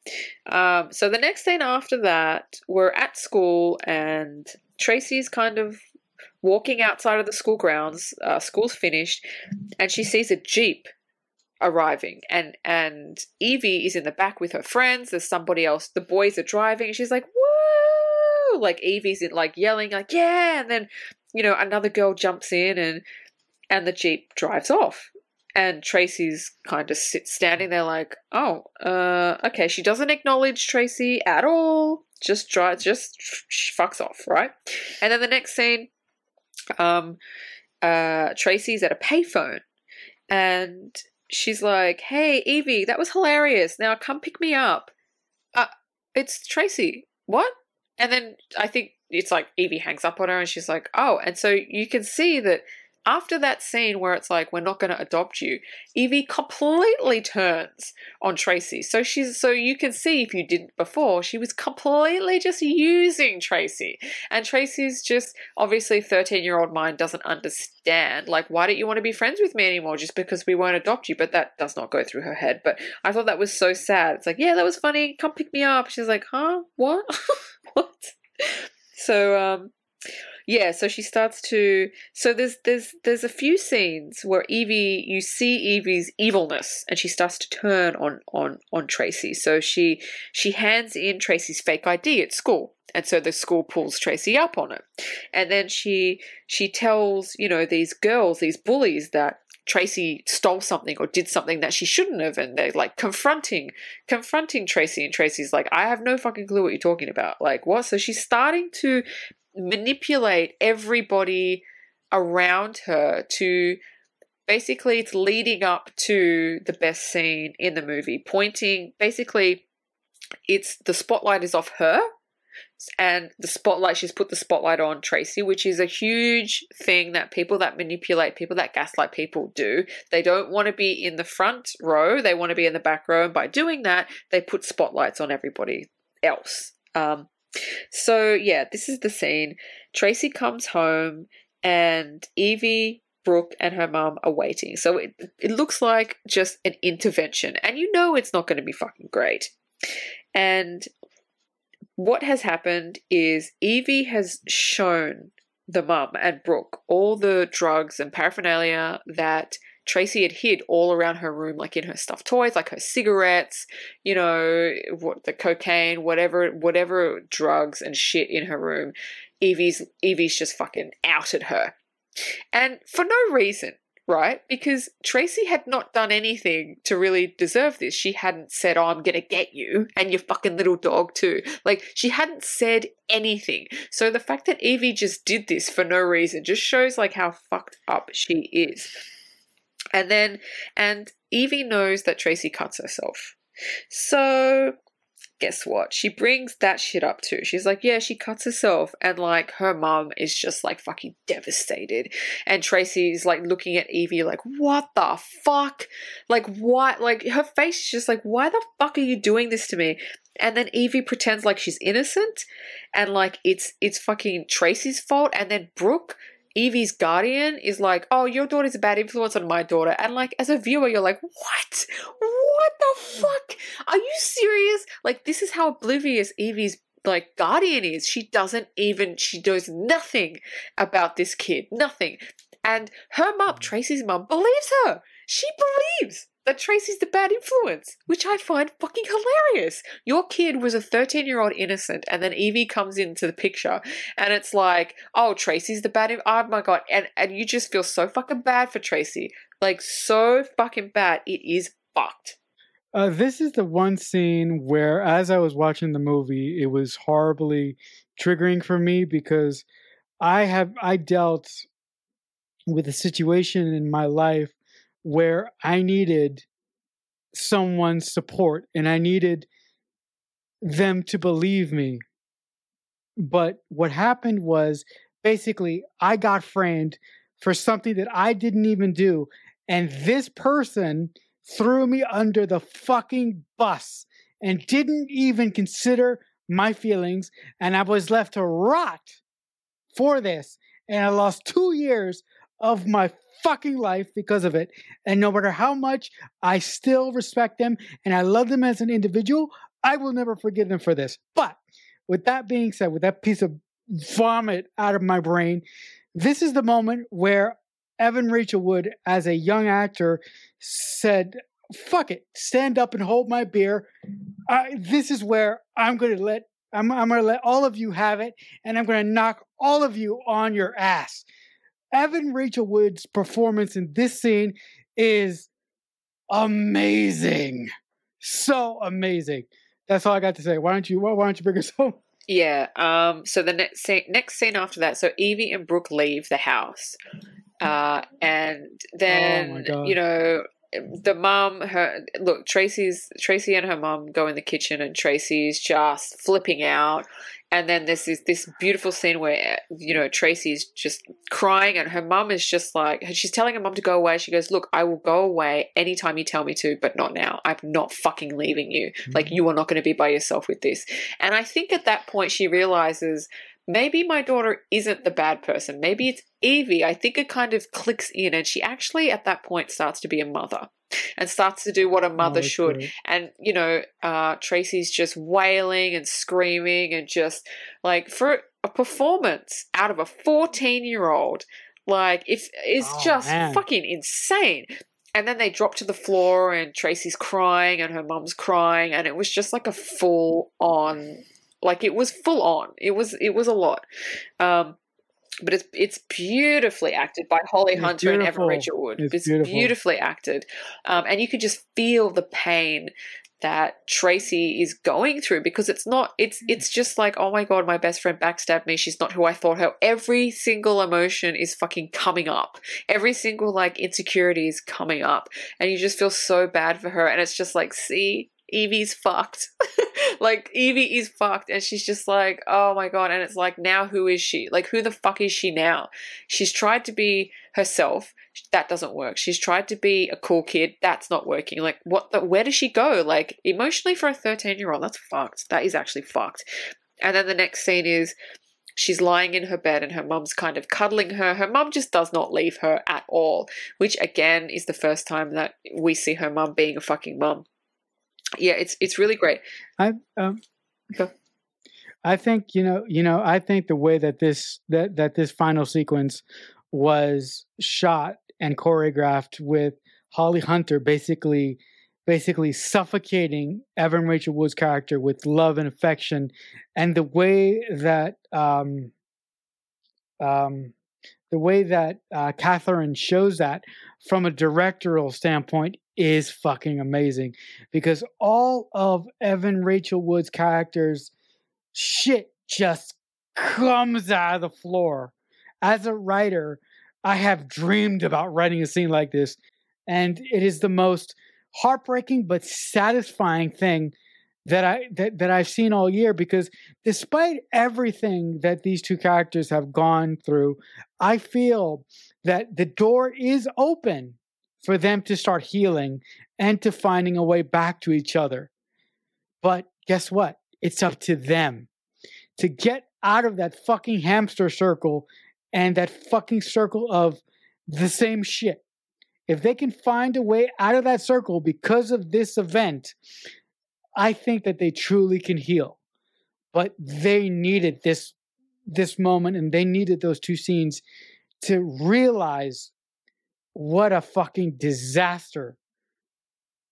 Um, so the next scene after that, we're at school and Tracy's kind of walking outside of the school grounds. Uh, school's finished, and she sees a jeep arriving, and and Evie is in the back with her friends. There's somebody else. The boys are driving, and she's like, "Woo!" Like Evie's in, like yelling, like "Yeah!" And then you know another girl jumps in, and and the jeep drives off and Tracy's kind of sits standing there like, oh, uh, okay. She doesn't acknowledge Tracy at all. Just try, just fucks off, right? And then the next scene, um, uh, Tracy's at a payphone, and she's like, "Hey, Evie, that was hilarious. Now come pick me up." Uh, it's Tracy. What? And then I think it's like Evie hangs up on her, and she's like, "Oh," and so you can see that after that scene where it's like we're not going to adopt you evie completely turns on tracy. So she's so you can see if you didn't before she was completely just using tracy. And tracy's just obviously 13 year old mind doesn't understand like why don't you want to be friends with me anymore just because we won't adopt you? But that does not go through her head. But i thought that was so sad. It's like yeah that was funny. Come pick me up. She's like huh? What? <laughs> What? So um yeah, so she starts to so there's there's there's a few scenes where Evie you see Evie's evilness and she starts to turn on on on Tracy. So she she hands in Tracy's fake ID at school. And so the school pulls Tracy up on it. And then she she tells, you know, these girls, these bullies that Tracy stole something or did something that she shouldn't have, and they're like confronting, confronting Tracy, and Tracy's like, I have no fucking clue what you're talking about. Like, what? So she's starting to manipulate everybody around her to basically it's leading up to the best scene in the movie pointing basically it's the spotlight is off her and the spotlight she's put the spotlight on Tracy which is a huge thing that people that manipulate people that gaslight people do. They don't want to be in the front row they want to be in the back row and by doing that they put spotlights on everybody else. Um, so, yeah, this is the scene. Tracy comes home and Evie, Brooke, and her mum are waiting. So it, it looks like just an intervention. And you know it's not going to be fucking great. And what has happened is Evie has shown the mum and Brooke all the drugs and paraphernalia that Tracy had hid all around her room, like in her stuffed toys, like her cigarettes, you know, what the cocaine, whatever, whatever drugs and shit in her room. Evie's Evie's just fucking outed her, and for no reason, right? Because Tracy had not done anything to really deserve this. She hadn't said, "Oh, I'm gonna get you and your fucking little dog too." Like she hadn't said anything. So the fact that Evie just did this for no reason just shows like how fucked up she is. And then, and Evie knows that Tracy cuts herself. So, guess what? She brings that shit up too. She's like, yeah, she cuts herself. And like, her mom is just like fucking devastated. And Tracy's like looking at Evie like, what the fuck? Like, what? Like, her face is just like, why the fuck are you doing this to me? And then Evie pretends like she's innocent and like it's it's fucking Tracy's fault. And then Brooke Evie's guardian is like, oh, your daughter's a bad influence on my daughter. And like, as a viewer, you're like, what? What the fuck? Are you serious? Like, this is how oblivious Evie's like guardian is. She doesn't even, she does nothing about this kid. Nothing. And her mum, Tracy's mum, believes her. She believes that Tracy's the bad influence, which I find fucking hilarious. Your kid was a 13 year old innocent, and then Evie comes into the picture, and it's like, oh, Tracy's the bad. Oh my god, and and you just feel so fucking bad for Tracy, like so fucking bad. It is fucked. Uh, this is the one scene where, as I was watching the movie, it was horribly triggering for me because I have I dealt with a situation in my life where I needed someone's support and I needed them to believe me. But what happened was basically I got framed for something that I didn't even do. And this person threw me under the fucking bus and didn't even consider my feelings. And I was left to rot for this. And I lost two years of my fucking life because of it. And no matter how much I still respect them and I love them as an individual, I will never forgive them for this. But with that being said, with that piece of vomit out of my brain, this is the moment where Evan Rachel Wood, as a young actor, said, Fuck it, stand up and hold my beer. I, this is where I'm going to let I'm, I'm going to let all of you have it, and I'm going to knock all of you on your ass. Evan Rachel Wood's performance in this scene is amazing. So amazing. That's all I got to say. Why don't you why, why don't you bring us <laughs> home? Yeah. Um so the next scene, next scene after that, so Evie and Brooke leave the house. Uh and then oh you know the mom her look tracy's tracy and her mom go in the kitchen and tracy's just flipping out and then there's this this beautiful scene where you know Tracy's just crying, and her mum is just like she's telling her mum to go away. She goes, "Look, I will go away anytime you tell me to, but not now. I'm not fucking leaving you. Mm-hmm. Like you are not going to be by yourself with this." And I think at that point she realizes maybe my daughter isn't the bad person. Maybe it's Evie. I think it kind of clicks in, and she actually at that point starts to be a mother and starts to do what a mother oh, should. And you know, uh, Tracy's just wailing and screaming and just like for a performance out of a fourteen-year-old, like if it's oh, just man. fucking insane. And then they drop to the floor, and Tracy's crying, and her mum's crying, and it was just like a full on like it was full on. It was it was a lot. Um, but it's it's beautifully acted by Holly it's Hunter beautiful. and Evan Rachel Wood. It's, it's beautiful. beautifully acted, um, and you could just feel the pain that Tracy is going through because it's not it's it's just like oh my god my best friend backstabbed me she's not who I thought her every single emotion is fucking coming up every single like insecurity is coming up and you just feel so bad for her and it's just like see Evie's fucked. <laughs> like Evie is fucked and she's just like, "Oh my god." And it's like, "Now who is she? Like who the fuck is she now?" She's tried to be herself. That doesn't work. She's tried to be a cool kid. That's not working. Like what the where does she go? Like emotionally for a 13-year-old, that's fucked. That is actually fucked. And then the next scene is She's lying in her bed and her mum's kind of cuddling her. Her mum just does not leave her at all, which again is the first time that we see her mum being a fucking mum. Yeah, it's it's really great. I um, Go. I think you know you know I think the way that this that that this final sequence was shot and choreographed with Holly Hunter basically basically suffocating Evan Rachel Wood's character with love and affection, and the way that um, um, the way that uh, Catherine shows that from a directorial standpoint is fucking amazing because all of Evan Rachel Wood's characters shit just comes out of the floor. As a writer, I have dreamed about writing a scene like this, and it is the most heartbreaking but satisfying thing that I that, that I've seen all year because despite everything that these two characters have gone through, I feel that the door is open for them to start healing and to finding a way back to each other. But guess what? It's up to them to get out of that fucking hamster circle and that fucking circle of the same shit. If they can find a way out of that circle because of this event, I think that they truly can heal. But they needed this this moment and they needed those two scenes to realize what a fucking disaster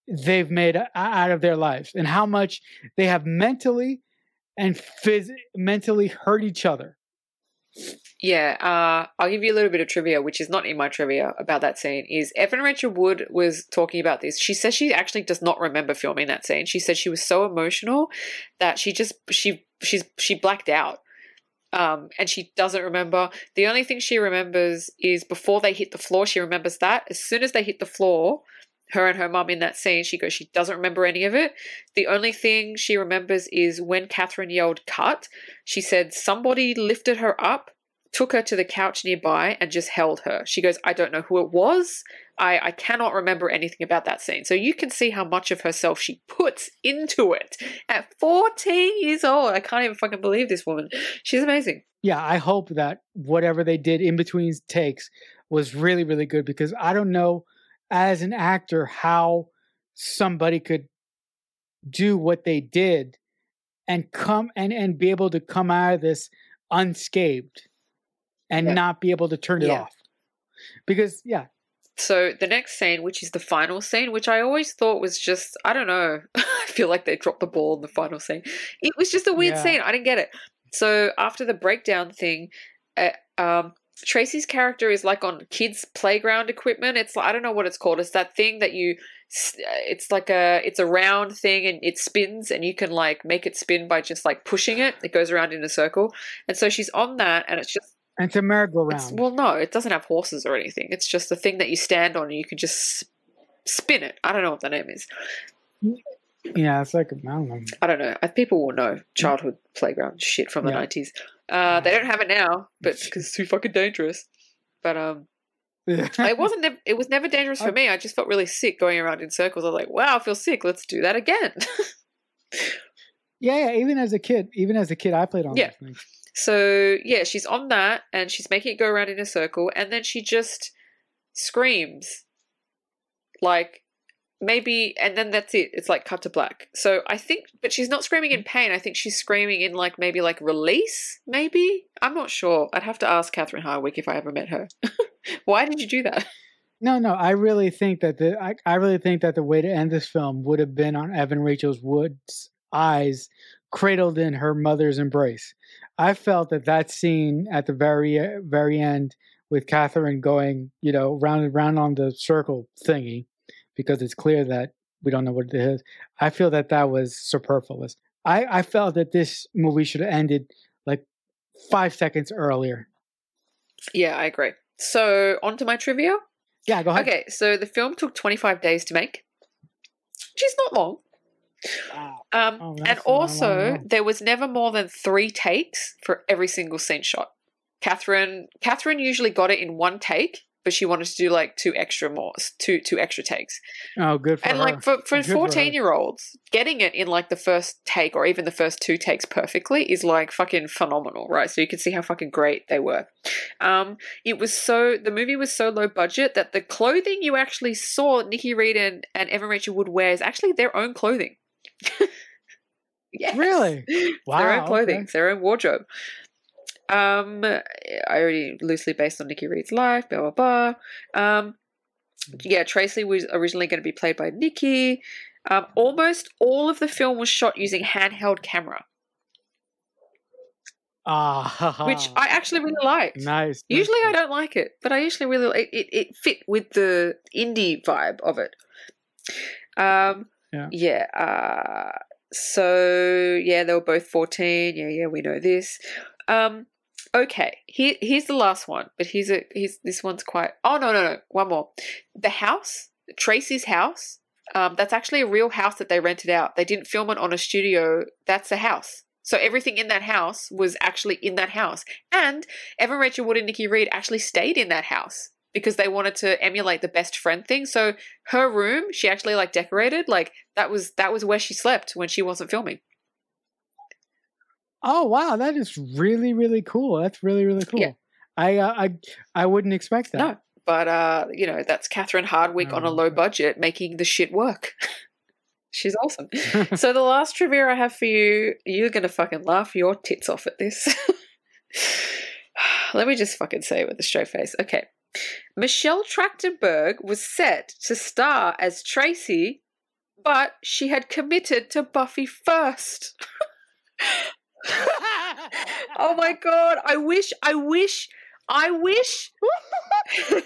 they've made out of their lives and how much they have mentally and phys- mentally hurt each other. Yeah, uh, I'll give you a little bit of trivia, which is not in my trivia about that scene. Is Evan Rachel Wood was talking about this. She says she actually does not remember filming that scene. She said she was so emotional that she just she she's she blacked out. Um, and she doesn't remember. The only thing she remembers is before they hit the floor. She remembers that as soon as they hit the floor, her and her mum in that scene. She goes, she doesn't remember any of it. The only thing she remembers is when Catherine yelled cut, she said somebody lifted her up, took her to the couch nearby, and just held her. She goes, I don't know who it was. I, I cannot remember anything about that scene. So you can see how much of herself she puts into it at 14 years old. I can't even fucking believe this woman. She's amazing. Yeah, I hope that whatever they did in between takes was really, really good because I don't know as an actor how somebody could do what they did and come and and be able to come out of this unscathed and Yeah. not be able to turn it Yeah. off because yeah So the next scene, which is the final scene, which I always thought was just, I don't know, <laughs> I feel like they dropped the ball in the final scene. It was just a weird Yeah. scene. I didn't get it. So after the breakdown thing, uh, um, Tracy's character is like on kids' playground equipment. It's I don't know what it's called. It's that thing that you. uh, It's like a it's a round thing and it spins and you can like make it spin by just like pushing it. It goes around in a circle, and so she's on that and it's just it's, merry-go-round well, no, it doesn't have horses or anything. It's just a thing that you stand on and you can just spin it. I don't know what the name is. yeah it's like i don't know I don't know. People will know childhood playground shit from the Yeah. nineties. Uh, they don't have it now, but <laughs> because it's too fucking dangerous. But um, it wasn't. Nev- it was never dangerous for me. I just felt really sick going around in circles. I was like, "Wow, I feel sick. Let's do that again." <laughs> yeah yeah even as a kid even as a kid i played on Yeah. those things So yeah, she's on that and she's making it go around in a circle, and then she just screams, like maybe, and then that's it. It's like cut to black. So I think, but she's not screaming in pain. I think she's screaming in like maybe like release. Maybe I'm not sure. I'd have to ask Catherine Hardwicke if I ever met her. <laughs> Why did you do that? No, no, I really think that the I, I really think that the way to end this film would have been on Evan Rachel's Wood's eyes cradled in her mother's embrace. I felt that that scene at the very uh, very end with Catherine going, you know, round and round on the circle thingy, because it's clear that we don't know what it is. I feel that that was superfluous. I, I felt that this movie should have ended like five seconds earlier. Yeah, I agree. So on to my trivia. Yeah, go ahead. Okay, so the film took 25 days to make, which is not long. Wow. Um, Oh, and that's not long at also, there was never more than three takes for every single scene shot. Catherine, Catherine usually got it in one take, but she wanted to do like two extra more, two two extra takes. Oh, good for and her. like for for Good for fourteen year olds, getting it in like the first take or even the first two takes perfectly is like fucking phenomenal, right? So you can see how fucking great they were. Um, it was so the movie was so low budget that the clothing you actually saw Nikki Reed and and Evan Rachel Wood wear is actually their own clothing. <laughs> yes. Really? Wow. their own clothing, okay. their own wardrobe. Um, I already loosely based on Nikki Reed's life, blah blah blah. Um, yeah, Tracy was originally going to be played by Nikki. Um, almost all of the film was shot using handheld camera, Ah, which I actually really liked. nice. Usually I don't like it, but I usually really it, it, it fit with the indie vibe of it. Um, Yeah. Uh, so yeah, they were both fourteen. Yeah, yeah, we know this. Um, okay, here here's the last one, but here's a here's this one's quite. Oh no no no, one more. The house, Tracy's house. Um, that's actually a real house that they rented out. They didn't film it on a studio. That's a house. So everything in that house was actually in that house. And Evan Rachel Wood and Nikki Reed actually stayed in that house because they wanted to emulate the best friend thing. So her room, she actually like decorated like that was that was where she slept when she wasn't filming. Oh wow, that is really really cool. That's really really cool. Yeah. I uh, I I wouldn't expect that. No, but uh, you know that's Catherine Hardwicke on a Oh, low budget making the shit work. <laughs> She's awesome. <laughs> so the last trivia I have for you, you're gonna fucking laugh your tits off at this. <laughs> Let me just fucking say it with a straight face. Okay. Michelle Trachtenberg was set to star as Tracy, but she had committed to Buffy first. <laughs> oh my god, I wish, I wish, I wish. <laughs>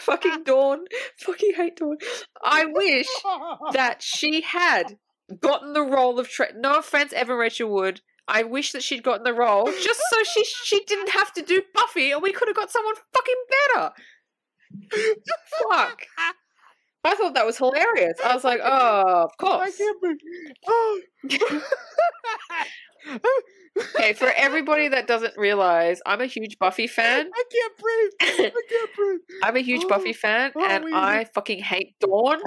fucking Dawn. Fucking hate Dawn. I wish <laughs> that she had gotten the role of Tra- no offense Evan Rachel Wood I wish that she'd gotten the role just so she she didn't have to do Buffy and we could have got someone fucking better fuck I thought that was hilarious I was like oh of I course can't believe. Oh. <laughs> okay for everybody that doesn't realize I'm a huge Buffy fan I can't breathe. I can't <laughs> breathe. I'm a huge Buffy fan oh, and we- I fucking hate Dawn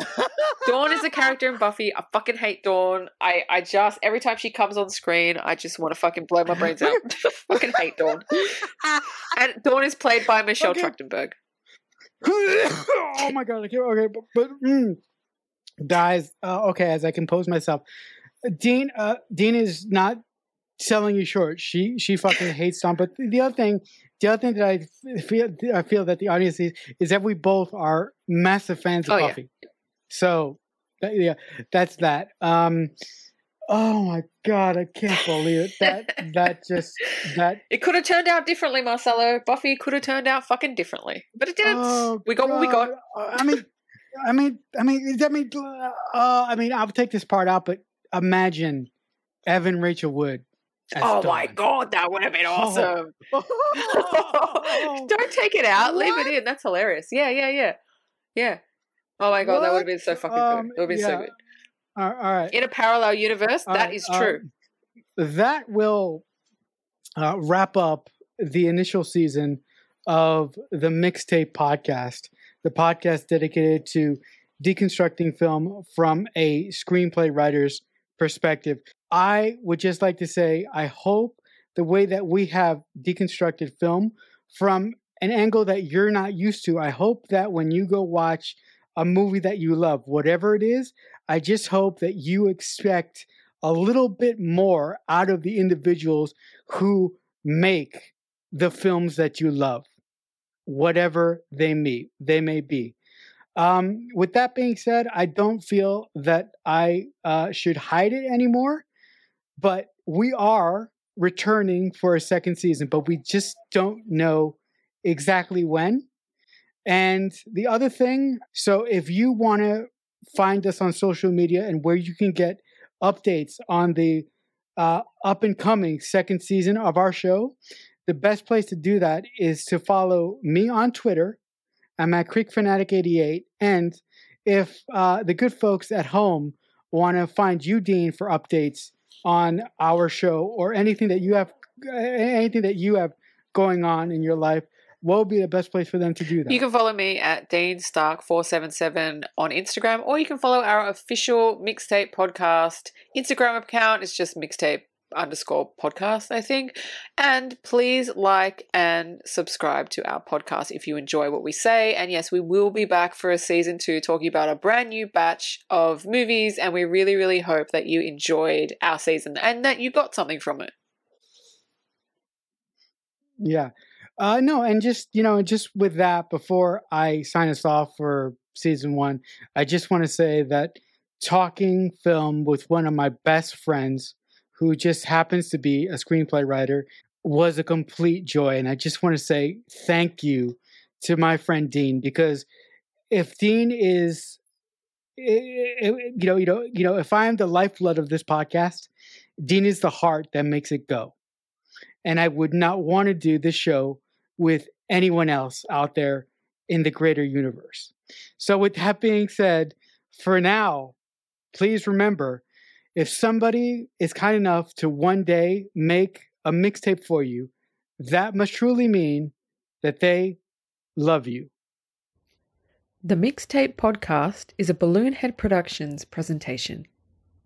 Dawn is a character in Buffy. I fucking hate Dawn. I, I just every time she comes on screen, I just want to fucking blow my brains out. <laughs> I fucking hate Dawn. <laughs> And Dawn is played by Michelle Okay. Trachtenberg. <coughs> oh my god! I can't, okay, but, but mm, guys, uh, okay. As I compose myself, Dean, uh, Dean is not selling you short. She she fucking hates Dawn. But the other thing, the other thing that I feel I feel that the audience is is that we both are massive fans of Oh, yeah. Buffy. So that, yeah, that's that. Um, oh my god, I can't believe it. That <laughs> that just that It could have turned out differently, Marcelo. Buffy could have turned out fucking differently, but it didn't. Oh, we got what we got. I mean, I mean, I mean, I mean, uh, I mean, I'll take this part out, but imagine Evan Rachel Wood. Oh my god, that would have been awesome. Oh. <laughs> <laughs> Don't take it out. Leave it in. That's hilarious. Yeah, yeah, yeah. Yeah. Oh my god, that would have been so fucking Um, good. It would have been so good. All right, all right. In a parallel universe, that is um, true. that will uh, wrap up the initial season of the Mixtape Podcast, the podcast dedicated to deconstructing film from a screenplay writer's perspective. I would just like to say, I hope the way that we have deconstructed film from an angle that you're not used to, I hope that when you go watch a movie that you love, whatever it is, I just hope that you expect a little bit more out of the individuals who make the films that you love, whatever they may they may be. Um, with that being said, I don't feel that I uh, should hide it anymore, but we are returning for a second season, but we just don't know exactly when. And the other thing, so if you want to find us on social media and where you can get updates on the uh, up and coming second season of our show, the best place to do that is to follow me on Twitter. I'm at CreekFanatic88. And if uh, the good folks at home want to find you, Dean, for updates on our show or anything that you have, anything that you have going on in your life, what would be the best place for them to do that? You can follow me at Dean Stark477 on Instagram, or you can follow our official mixtape podcast Instagram account. It's just mixtape underscore podcast, I think. And please like and subscribe to our podcast if you enjoy what we say. And yes, we will be back for a season two talking about a brand new batch of movies. And we really, really hope that you enjoyed our season and that you got something from it. Yeah. Uh, no, and just, you know, just with that, before I sign us off for season one, I just want to say that talking film with one of my best friends who just happens to be a screenplay writer, was a complete joy. And I just want to say thank you to my friend Dean because if Dean is, you know, you know, you know, if I am the lifeblood of this podcast, Dean is the heart that makes it go. And I would not want to do this show with anyone else out there in the greater universe. So, with that being said, for now, please remember if somebody is kind enough to one day make a mixtape for you, that must truly mean that they love you. The Mixtape Podcast is a Balloonhead Productions presentation.